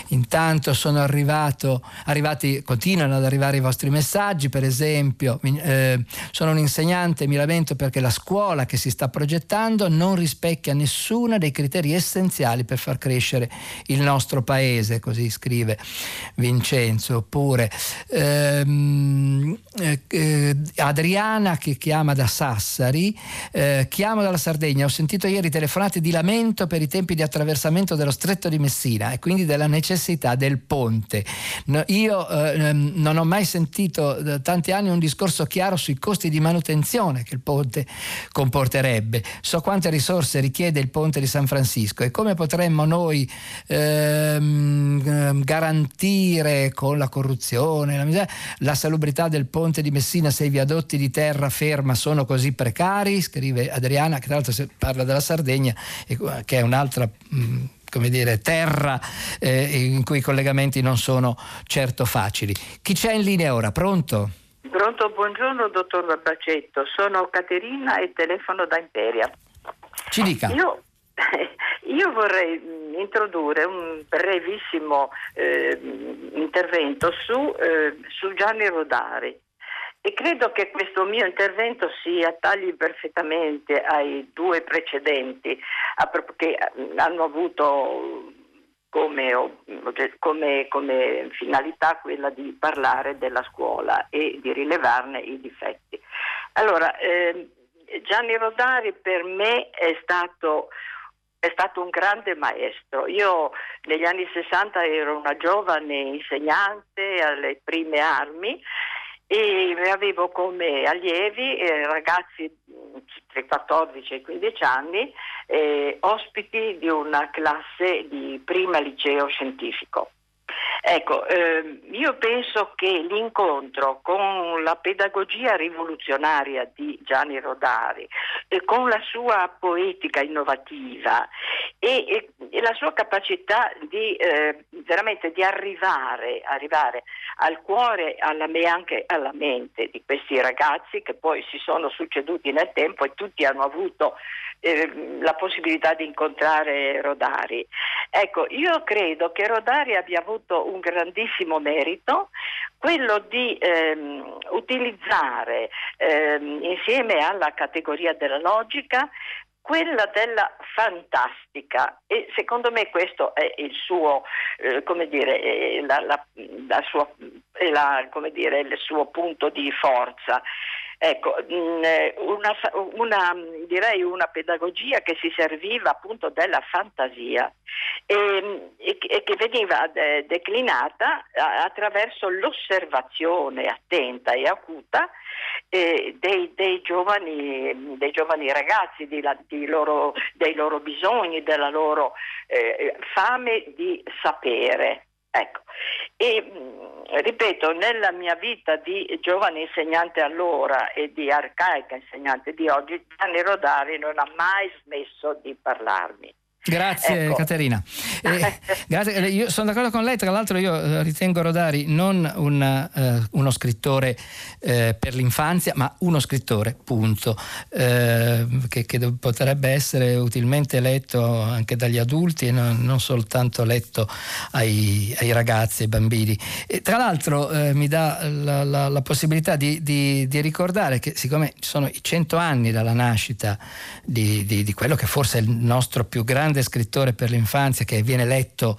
Intanto sono arrivato, arrivati, continuano ad arrivare i vostri messaggi, per esempio, eh, sono un insegnante, mi lamento perché la scuola che si sta progettando non rispecchia nessuno dei criteri essenziali per far crescere il nostro paese, così scrive Vincenzo. Oppure ehm, eh, eh, Adriana che chiama da Sassari, eh, chiamo dalla Sardegna, ho sentito ieri telefonate di lamento per i tempi di attraversamento dello stretto di Messina e quindi della necessità del ponte. No, io eh, non ho mai sentito da tanti anni un discorso chiaro sui costi di manutenzione che il ponte comporterebbe. So quante risorse richiede il ponte di San Francisco e come potremmo noi ehm, garantire con la corruzione, la, miseria, la salubrità del ponte di Messina se i viadotti di terra ferma sono così precari, scrive Adriana, che tra l'altro parla della Sardegna Sardegna, che è un'altra mm, come dire, terra eh, in cui i collegamenti non sono certo facili. Chi c'è in linea ora? Pronto? Pronto, buongiorno dottor Barbacetto, sono Caterina e telefono da Imperia. Ci dica. Io, [LAUGHS] io vorrei mm, introdurre un brevissimo eh, intervento su, eh, su Gianni Rodari e credo che questo mio intervento si attagli perfettamente ai due precedenti che hanno avuto come, come, come, finalità quella di parlare della scuola e di rilevarne i difetti. Allora, eh, Gianni Rodari per me è stato è stato un grande maestro. Io negli anni 60 ero una giovane insegnante alle prime armi e avevo come allievi eh, ragazzi tra i 14 e i 15 anni, eh, ospiti di una classe di prima liceo scientifico. Ecco, eh, io penso che l'incontro con la pedagogia rivoluzionaria di Gianni Rodari, eh, con la sua poetica innovativa e, e, la sua capacità di eh, veramente di arrivare, arrivare al cuore e anche alla mente di questi ragazzi che poi si sono succeduti nel tempo e tutti hanno avuto eh, la possibilità di incontrare Rodari. Ecco, io credo che Rodari abbia avuto un grandissimo merito, quello di ehm, utilizzare ehm, insieme alla categoria della logica quella della fantastica e secondo me questo è il suo, eh, come dire, la, la, la sua, la, come dire, il suo punto di forza. Ecco, mm, una, una, direi una pedagogia che si serviva appunto della fantasia e, e, e che veniva de, declinata attraverso l'osservazione attenta e acuta eh, dei, dei, giovani, dei, giovani, ragazzi, la, loro, dei loro bisogni, della loro eh, fame di sapere. Ecco. E ripeto, nella mia vita di giovane insegnante allora e di arcaica insegnante di oggi, Gianni Rodari non ha mai smesso di parlarmi. Grazie ecco. Caterina. [LAUGHS] Eh, grazie. Eh, io sono d'accordo con lei, tra l'altro io eh, ritengo Rodari non una, uh, uno scrittore uh, per l'infanzia, ma uno scrittore, punto, uh, che, che, potrebbe essere utilmente letto anche dagli adulti e non, non soltanto letto ai, ai, ragazzi, ai bambini. E, tra l'altro mi dà la, la, la possibilità di, di, di, ricordare che siccome sono i cento anni dalla nascita di, di, di quello che forse è il nostro più grande grande scrittore per l'infanzia che viene letto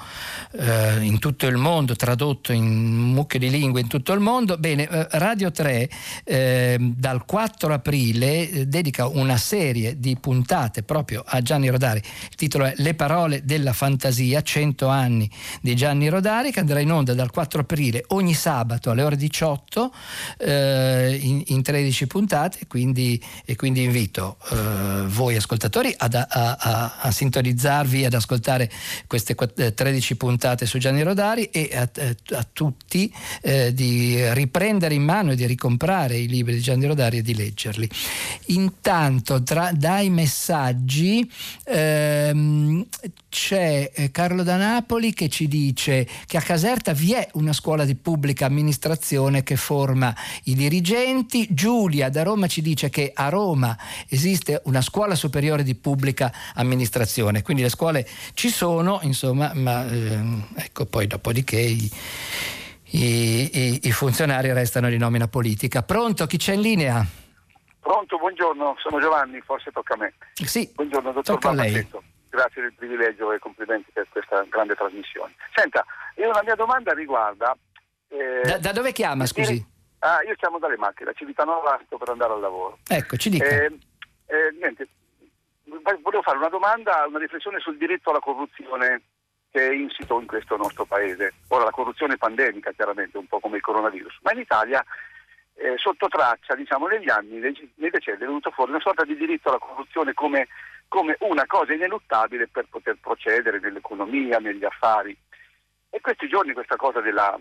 eh, in tutto il mondo, tradotto in mucche di lingue in tutto il mondo. Bene, eh, Radio 3 eh, dal 4 aprile dedica una serie di puntate proprio a Gianni Rodari. Il titolo è Le parole della fantasia, 100 anni di Gianni Rodari, che andrà in onda dal 4 aprile ogni sabato alle ore 18 eh, in, in, 13 puntate, quindi, e quindi invito eh, voi ascoltatori ad, a, a, a sintonizzare sintonizzarvi ad ascoltare queste 13 eh, puntate su Gianni Rodari e a, eh, a tutti eh, di riprendere in mano e di ricomprare i libri di Gianni Rodari e di leggerli. Intanto tra, dai messaggi ehm, c'è eh, Carlo da Napoli che ci dice che a Caserta vi è una scuola di pubblica amministrazione che forma i dirigenti. Giulia da Roma ci dice che a Roma esiste una scuola superiore di pubblica amministrazione, quindi le scuole ci sono, insomma, ma ehm, ecco poi dopodiché i, i, i, funzionari restano di nomina politica. Pronto? Chi c'è in linea? Pronto, buongiorno, sono Giovanni, forse tocca a me. Sì, buongiorno, dottor tocca a lei grazie del privilegio e complimenti per questa grande trasmissione. Senta, io la mia domanda riguarda... Eh, da, da, dove chiama, scusi? Ah, io chiamo dalle macchine, da Civitanova sto per andare al lavoro. Ecco, ci dica. Eh, eh, niente, volevo fare una domanda, una riflessione sul diritto alla corruzione che è insito in questo nostro paese. Ora la corruzione pandemica chiaramente, un po' come il coronavirus, ma in Italia eh, sotto traccia, diciamo, negli anni, nei, nei decenni è venuto fuori una sorta di diritto alla corruzione come come una cosa ineluttabile per poter procedere nell'economia, negli affari. E questi giorni questa cosa della,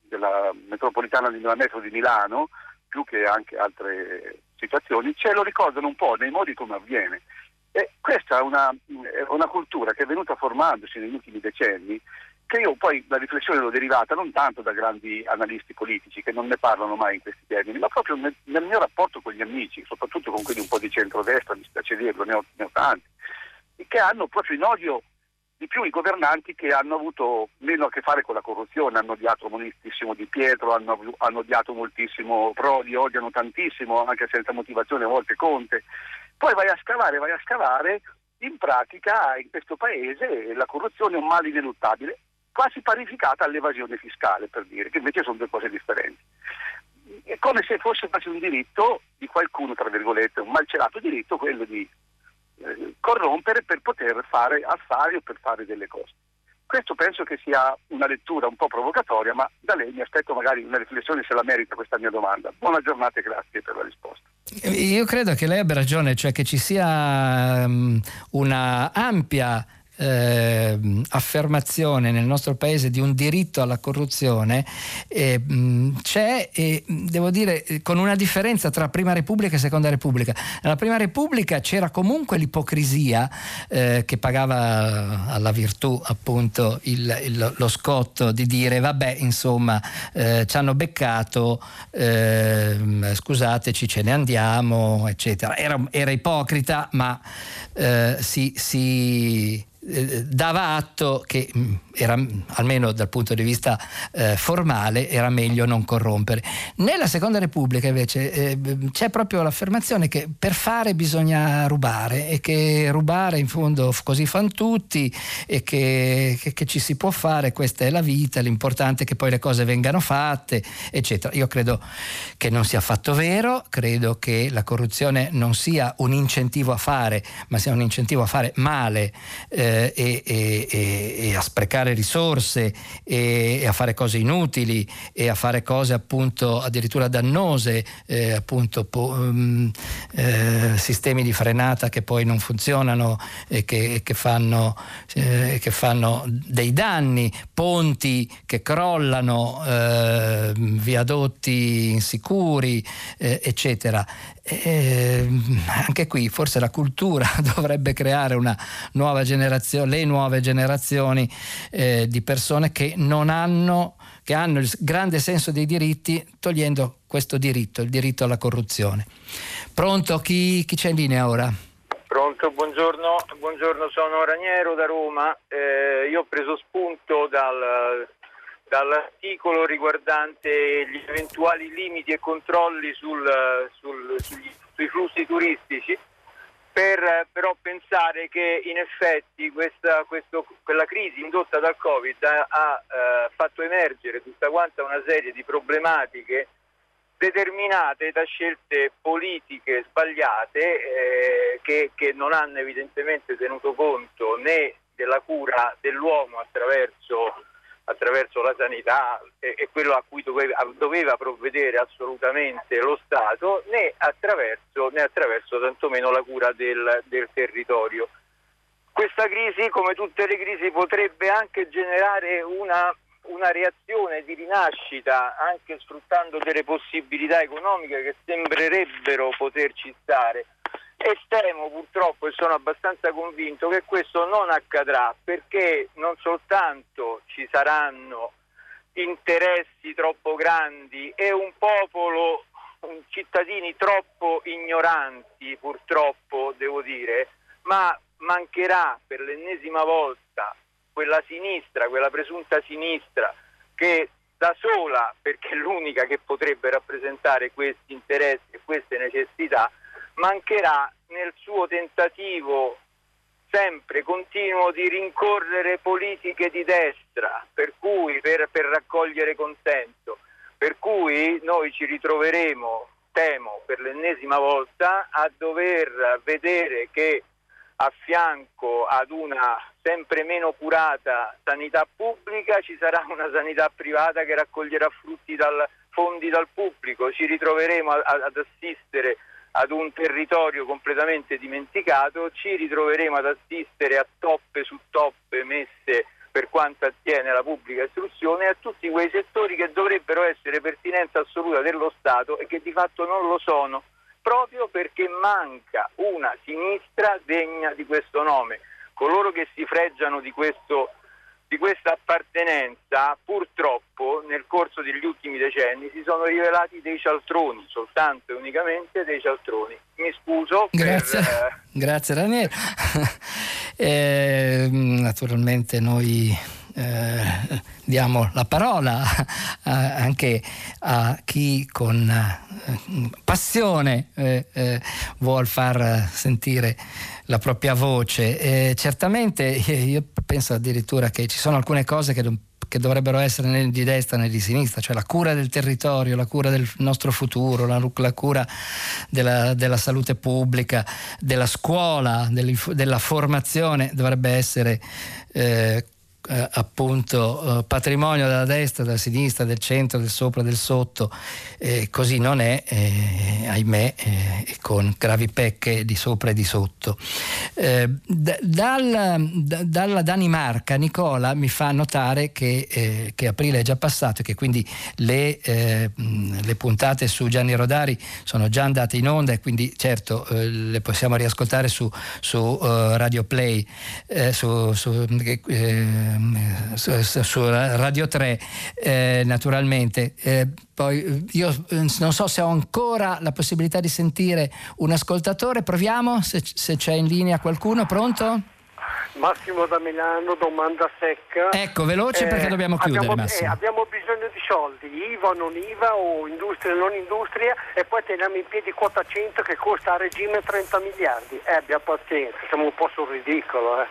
della metropolitana della metro di Milano, più che anche altre situazioni, ce lo ricordano un po' nei modi come avviene. E questa è una, una cultura che è venuta formandosi negli ultimi decenni che io poi la riflessione l'ho derivata non tanto da grandi analisti politici che non ne parlano mai in questi termini, ma proprio nel, nel mio rapporto con gli amici, soprattutto con quelli un po' di centrodestra, mi spiace dirlo, ne ho, ne ho tanti, che hanno proprio in odio di più i governanti che hanno avuto meno a che fare con la corruzione, hanno odiato moltissimo Di Pietro, hanno, hanno odiato moltissimo Prodi, odiano tantissimo, anche senza motivazione a volte Conte. Poi vai a scavare, vai a scavare, in pratica in questo paese la corruzione è un male ineluttabile, quasi parificata all'evasione fiscale, per dire, che invece sono due cose differenti. È come se fosse quasi un diritto di qualcuno, tra virgolette, un malcelato diritto, quello di eh, corrompere per poter fare affari o per fare delle cose. Questo penso che sia una lettura un po' provocatoria, ma da lei mi aspetto magari una riflessione se la merita questa mia domanda. Buona giornata e grazie per la risposta. Io credo che lei abbia ragione, cioè che ci sia um, una ampia eh, affermazione nel nostro paese di un diritto alla corruzione eh, c'è, eh, devo dire, con una differenza tra Prima Repubblica e Seconda Repubblica. Nella Prima Repubblica c'era comunque l'ipocrisia eh, che pagava alla virtù appunto il, il, lo scotto di dire vabbè insomma eh, ci hanno beccato, ehm, scusateci ce ne andiamo eccetera. Era, era ipocrita ma eh, si, si eh, dava atto che mm, era, almeno dal punto di vista eh, formale era meglio non corrompere. Nella Seconda Repubblica invece eh, c'è proprio l'affermazione che per fare bisogna rubare e che rubare in fondo così fanno tutti e che, che, che ci si può fare, questa è la vita, l'importante è che poi le cose vengano fatte, eccetera. Io credo che non sia affatto vero, credo che la corruzione non sia un incentivo a fare, ma sia un incentivo a fare male. Eh, eh, e, e, e, a sprecare risorse e, a fare cose inutili e a fare cose appunto addirittura dannose, eh, appunto po, um, eh, sistemi di frenata che poi non funzionano e che, che, fanno, eh, che fanno, dei danni, ponti che crollano, eh, viadotti insicuri, eh, eccetera. E anche qui forse la cultura [LAUGHS] dovrebbe creare una nuova generazione, le nuove generazioni eh, di persone che non hanno, che hanno il grande senso dei diritti, togliendo questo diritto, il diritto alla corruzione. Pronto? Chi, chi c'è in linea ora? Pronto, buongiorno, buongiorno sono Raniero da Roma. Eh, io ho preso spunto dal dall'articolo riguardante gli eventuali limiti e controlli sul, sul, sugli, sui flussi turistici, per però pensare che in effetti questa, questo, quella crisi indotta dal Covid ha, ha eh, fatto emergere tutta quanta una serie di problematiche determinate da scelte politiche sbagliate eh, che, che non hanno evidentemente tenuto conto né della cura dell'uomo attraverso attraverso la sanità e, e quello a cui doveva, doveva, provvedere assolutamente lo Stato, né attraverso, né attraverso tantomeno la cura del, del territorio. Questa crisi, come tutte le crisi, potrebbe anche generare una, una reazione di rinascita, anche sfruttando delle possibilità economiche che sembrerebbero poterci stare e temo purtroppo e sono abbastanza convinto che questo non accadrà perché non soltanto ci saranno interessi troppo grandi e un popolo, cittadini troppo ignoranti purtroppo devo dire, ma mancherà per l'ennesima volta quella sinistra, quella presunta sinistra che da sola, perché è l'unica che potrebbe rappresentare questi interessi e queste necessità, mancherà nel suo tentativo sempre continuo di rincorrere politiche di destra per, cui, per, per raccogliere consenso, per cui noi ci ritroveremo, temo, per l'ennesima volta a dover vedere che a fianco ad una sempre meno curata sanità pubblica ci sarà una sanità privata che raccoglierà frutti dal, fondi dal pubblico, ci ritroveremo a, a, ad assistere ad un territorio completamente dimenticato, ci ritroveremo ad assistere a toppe su toppe messe per quanto attiene alla pubblica istruzione e a tutti quei settori che dovrebbero essere pertinenza assoluta dello Stato e che di fatto non lo sono, proprio perché manca una sinistra degna di questo nome. Coloro che si freggiano di questo di questa appartenenza purtroppo nel corso degli ultimi decenni si sono rivelati dei cialtroni, soltanto e unicamente dei cialtroni. Mi scuso. Grazie, per, eh... [LAUGHS] grazie Raniero. [LAUGHS] eh, naturalmente noi eh, diamo la parola a, anche a chi con eh, passione eh, eh vuol far sentire la propria voce. certamente io penso addirittura che ci sono alcune cose che che dovrebbero essere né di destra né di sinistra, cioè la cura del territorio, la cura del nostro futuro, la, la cura della, della, salute pubblica, della scuola, della formazione dovrebbe essere eh, eh, appunto eh, patrimonio della destra, della sinistra, del centro, del sopra, del sotto, eh, così non è, eh, ahimè, eh, con gravi pecche di sopra e di sotto. Eh, d- dal, d- dalla Danimarca Nicola mi fa notare che, che, aprile è già passato e che quindi le, le, puntate su Gianni Rodari sono già andate in onda e quindi certo le possiamo riascoltare su, su Radio Play, su, su su, Radio 3 eh, naturalmente. Eh, poi io eh, non so se ho ancora la possibilità di sentire un ascoltatore, proviamo se, se c'è in linea qualcuno, pronto? Massimo da Milano, domanda secca. Ecco, veloce perché eh, dobbiamo chiudere. Abbiamo, eh, abbiamo, bisogno di soldi, IVA non IVA o industria non industria e poi teniamo in piedi quota 100 che costa a regime 30 miliardi. Eh, abbia pazienza, siamo un po' sul ridicolo. Eh.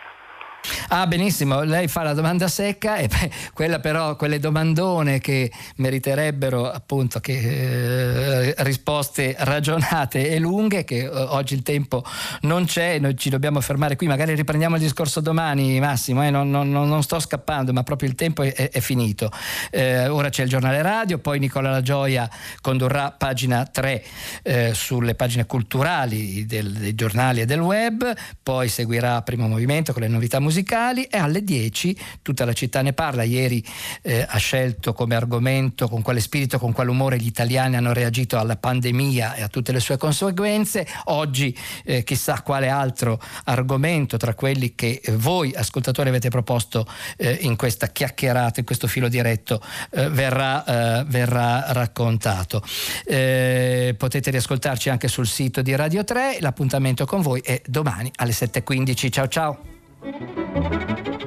Ah, benissimo, lei fa la domanda secca e beh, quella però, quelle domandone che meriterebbero appunto che, eh, risposte ragionate e lunghe, che eh, oggi il tempo non c'è, noi ci dobbiamo fermare qui, magari riprendiamo il discorso domani Massimo, eh, non, non, non, sto scappando, ma proprio il tempo è, è finito. Eh, ora c'è il giornale radio, poi Nicola La Gioia condurrà pagina 3 eh, sulle pagine culturali del, dei giornali e del web, poi seguirà Primo Movimento con le novità musicali musicali e alle 10 tutta la città ne parla. Ieri eh, ha scelto come argomento con quale spirito, con quale umore gli italiani hanno reagito alla pandemia e a tutte le sue conseguenze. Oggi eh, chissà quale altro argomento tra quelli che eh, voi ascoltatori avete proposto eh, in questa chiacchierata, in questo filo diretto, eh, verrà, eh, verrà, raccontato. potete riascoltarci anche sul sito di Radio 3. L'appuntamento con voi è domani alle 7.15. Ciao ciao! Thank you.